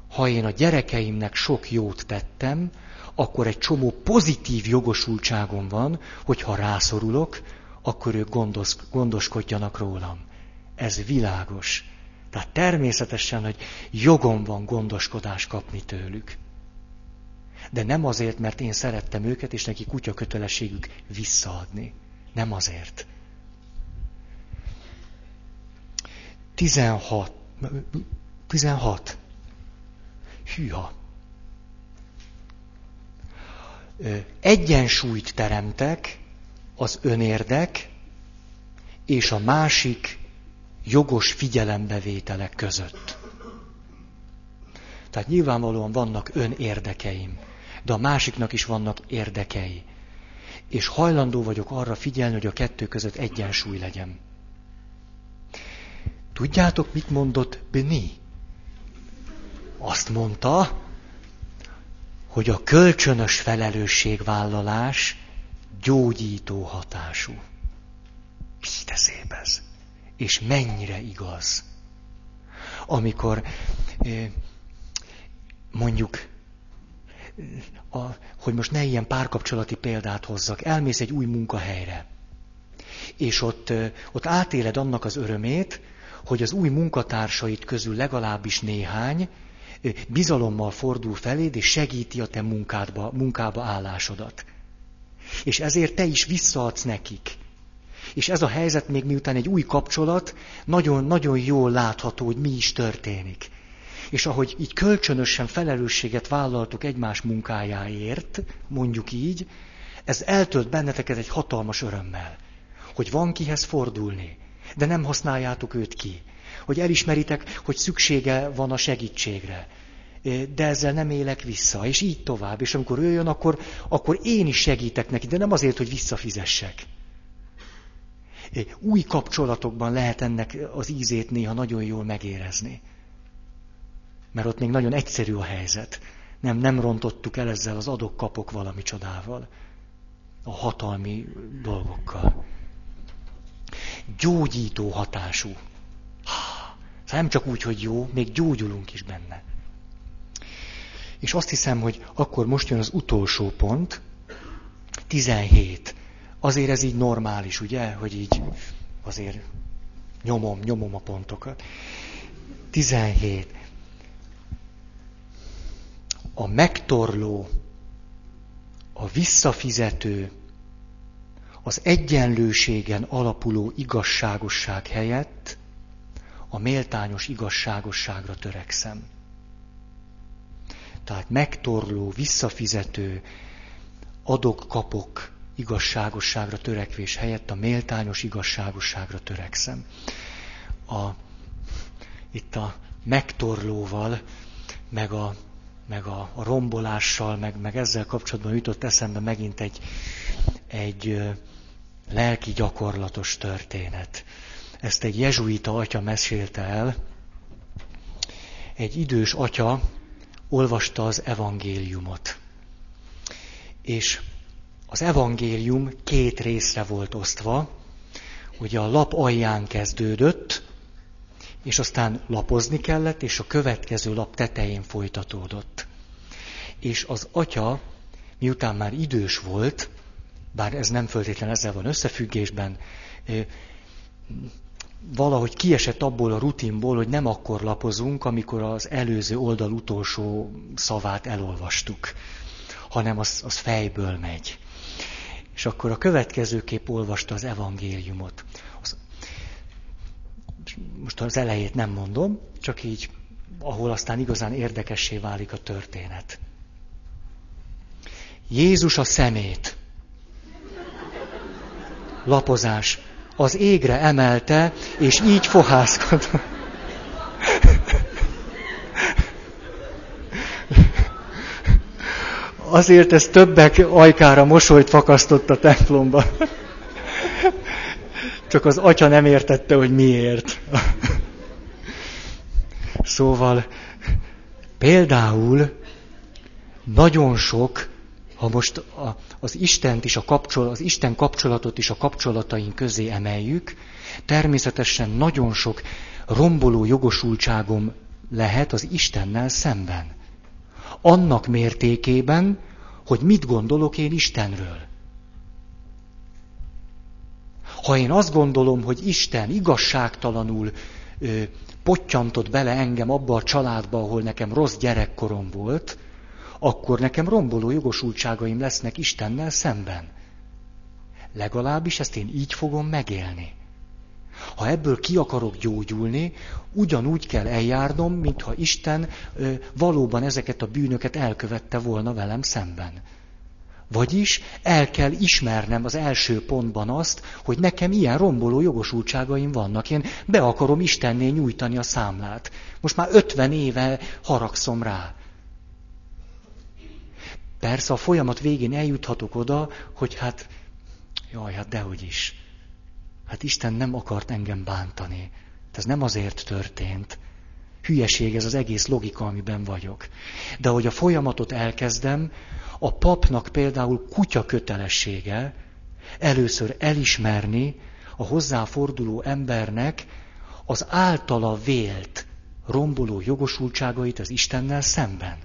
ha én a gyerekeimnek sok jót tettem, akkor egy csomó pozitív jogosultságom van, hogy ha rászorulok, akkor ők gondos, gondoskodjanak rólam. Ez világos. Tehát természetesen, hogy jogom van gondoskodást kapni tőlük de nem azért, mert én szerettem őket, és neki kutya kötelességük visszaadni. Nem azért. 16. 16. Hűha. Egyensúlyt teremtek az önérdek és a másik jogos figyelembevételek között. Tehát nyilvánvalóan vannak önérdekeim de a másiknak is vannak érdekei. És hajlandó vagyok arra figyelni, hogy a kettő között egyensúly legyen. Tudjátok, mit mondott Beni? Azt mondta, hogy a kölcsönös felelősségvállalás gyógyító hatású. De szép ez. És mennyire igaz. Amikor eh, mondjuk a, hogy most ne ilyen párkapcsolati példát hozzak, elmész egy új munkahelyre, és ott, ott átéled annak az örömét, hogy az új munkatársait közül legalábbis néhány bizalommal fordul feléd, és segíti a te munkádba, munkába állásodat. És ezért te is visszaadsz nekik. És ez a helyzet még miután egy új kapcsolat, nagyon-nagyon jól látható, hogy mi is történik és ahogy így kölcsönösen felelősséget vállaltuk egymás munkájáért, mondjuk így, ez eltölt benneteket egy hatalmas örömmel, hogy van kihez fordulni, de nem használjátok őt ki, hogy elismeritek, hogy szüksége van a segítségre, de ezzel nem élek vissza, és így tovább. És amikor ő jön, akkor, akkor én is segítek neki, de nem azért, hogy visszafizessek. Új kapcsolatokban lehet ennek az ízét néha nagyon jól megérezni mert ott még nagyon egyszerű a helyzet. Nem, nem rontottuk el ezzel az adok-kapok valami csodával, a hatalmi dolgokkal. Gyógyító hatású. Szóval nem csak úgy, hogy jó, még gyógyulunk is benne. És azt hiszem, hogy akkor most jön az utolsó pont, 17. Azért ez így normális, ugye, hogy így azért nyomom, nyomom a pontokat. 17 a megtorló, a visszafizető, az egyenlőségen alapuló igazságosság helyett a méltányos igazságosságra törekszem. Tehát megtorló, visszafizető, adok-kapok igazságosságra törekvés helyett a méltányos igazságosságra törekszem. A, itt a megtorlóval, meg a, meg a, a rombolással, meg, meg ezzel kapcsolatban jutott eszembe megint egy, egy lelki gyakorlatos történet. Ezt egy jezsuita atya mesélte el. Egy idős atya olvasta az evangéliumot. És az evangélium két részre volt osztva. Ugye a lap alján kezdődött, és aztán lapozni kellett, és a következő lap tetején folytatódott. És az atya, miután már idős volt, bár ez nem föltétlenül ezzel van összefüggésben, valahogy kiesett abból a rutinból, hogy nem akkor lapozunk, amikor az előző oldal utolsó szavát elolvastuk, hanem az, az fejből megy. És akkor a következőképp olvasta az evangéliumot. Most az elejét nem mondom, csak így, ahol aztán igazán érdekessé válik a történet. Jézus a szemét. Lapozás az égre emelte, és így fohászkodott. Azért ez többek ajkára mosolyt fakasztott a templomba. Csak az atya nem értette, hogy miért. Szóval például nagyon sok ha most a, az Istent is a kapcsol, az Isten kapcsolatot is a kapcsolataink közé emeljük, természetesen nagyon sok romboló jogosultságom lehet az Istennel szemben. Annak mértékében, hogy mit gondolok én Istenről. Ha én azt gondolom, hogy Isten igazságtalanul ö, pottyantott bele engem abba a családba, ahol nekem rossz gyerekkorom volt, akkor nekem romboló jogosultságaim lesznek Istennel szemben. Legalábbis ezt én így fogom megélni. Ha ebből ki akarok gyógyulni, ugyanúgy kell eljárnom, mintha Isten ö, valóban ezeket a bűnöket elkövette volna velem szemben. Vagyis el kell ismernem az első pontban azt, hogy nekem ilyen romboló jogosultságaim vannak. Én be akarom Istenné nyújtani a számlát. Most már 50 éve haragszom rá. Persze a folyamat végén eljuthatok oda, hogy hát, jaj, hát dehogy is. Hát Isten nem akart engem bántani. Ez nem azért történt. Hülyeség ez az egész logika, amiben vagyok. De hogy a folyamatot elkezdem, a papnak például kutya kötelessége először elismerni a hozzáforduló embernek az általa vélt romboló jogosultságait az Istennel szemben.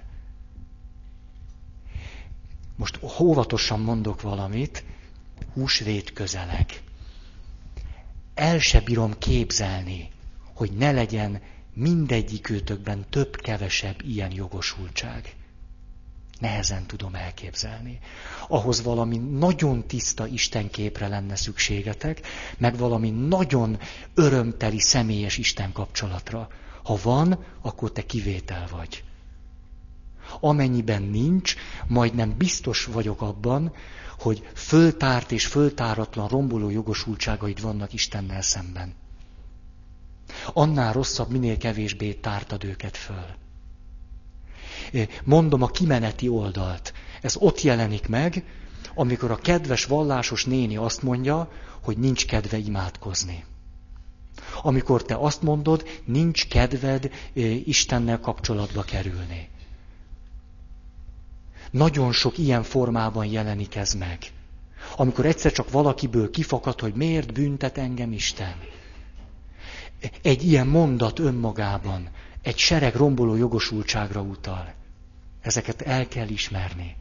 Most óvatosan mondok valamit, húsvét közeleg. El se bírom képzelni, hogy ne legyen mindegyikőtökben több-kevesebb ilyen jogosultság. Nehezen tudom elképzelni. Ahhoz valami nagyon tiszta Istenképre lenne szükségetek, meg valami nagyon örömteli személyes Isten kapcsolatra. Ha van, akkor te kivétel vagy. Amennyiben nincs, majdnem biztos vagyok abban, hogy föltárt és föltáratlan romboló jogosultságaid vannak Istennel szemben. Annál rosszabb, minél kevésbé tártad őket föl. Mondom a kimeneti oldalt. Ez ott jelenik meg, amikor a kedves vallásos néni azt mondja, hogy nincs kedve imádkozni. Amikor te azt mondod, nincs kedved Istennel kapcsolatba kerülni. Nagyon sok ilyen formában jelenik ez meg. Amikor egyszer csak valakiből kifakad, hogy miért büntet engem Isten. Egy ilyen mondat önmagában egy sereg romboló jogosultságra utal. Ezeket el kell ismerni.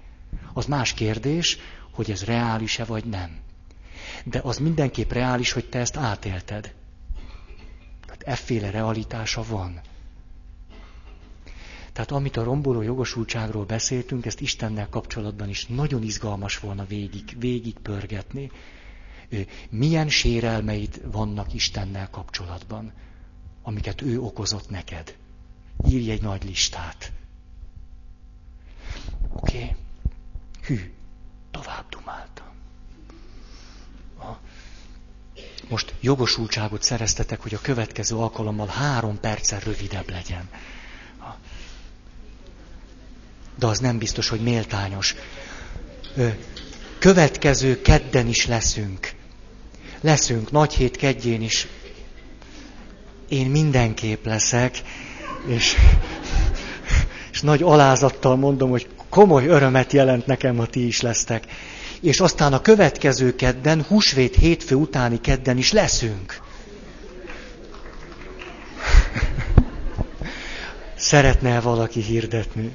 Az más kérdés, hogy ez reális-e vagy nem. De az mindenképp reális, hogy te ezt átélted. Tehát efféle realitása van. Tehát amit a romboló jogosultságról beszéltünk, ezt Istennel kapcsolatban is nagyon izgalmas volna végig, végig pörgetni. Milyen sérelmeid vannak Istennel kapcsolatban, amiket ő okozott neked. Írj egy nagy listát. Oké. Okay. Hű, tovább dumáltam. Most jogosultságot szereztetek, hogy a következő alkalommal három perccel rövidebb legyen. De az nem biztos, hogy méltányos. Következő kedden is leszünk. Leszünk, nagy hét kedjén is. Én mindenképp leszek, és, és nagy alázattal mondom, hogy komoly örömet jelent nekem, ha ti is lesztek. És aztán a következő kedden, húsvét hétfő utáni kedden is leszünk. Szeretne valaki hirdetni?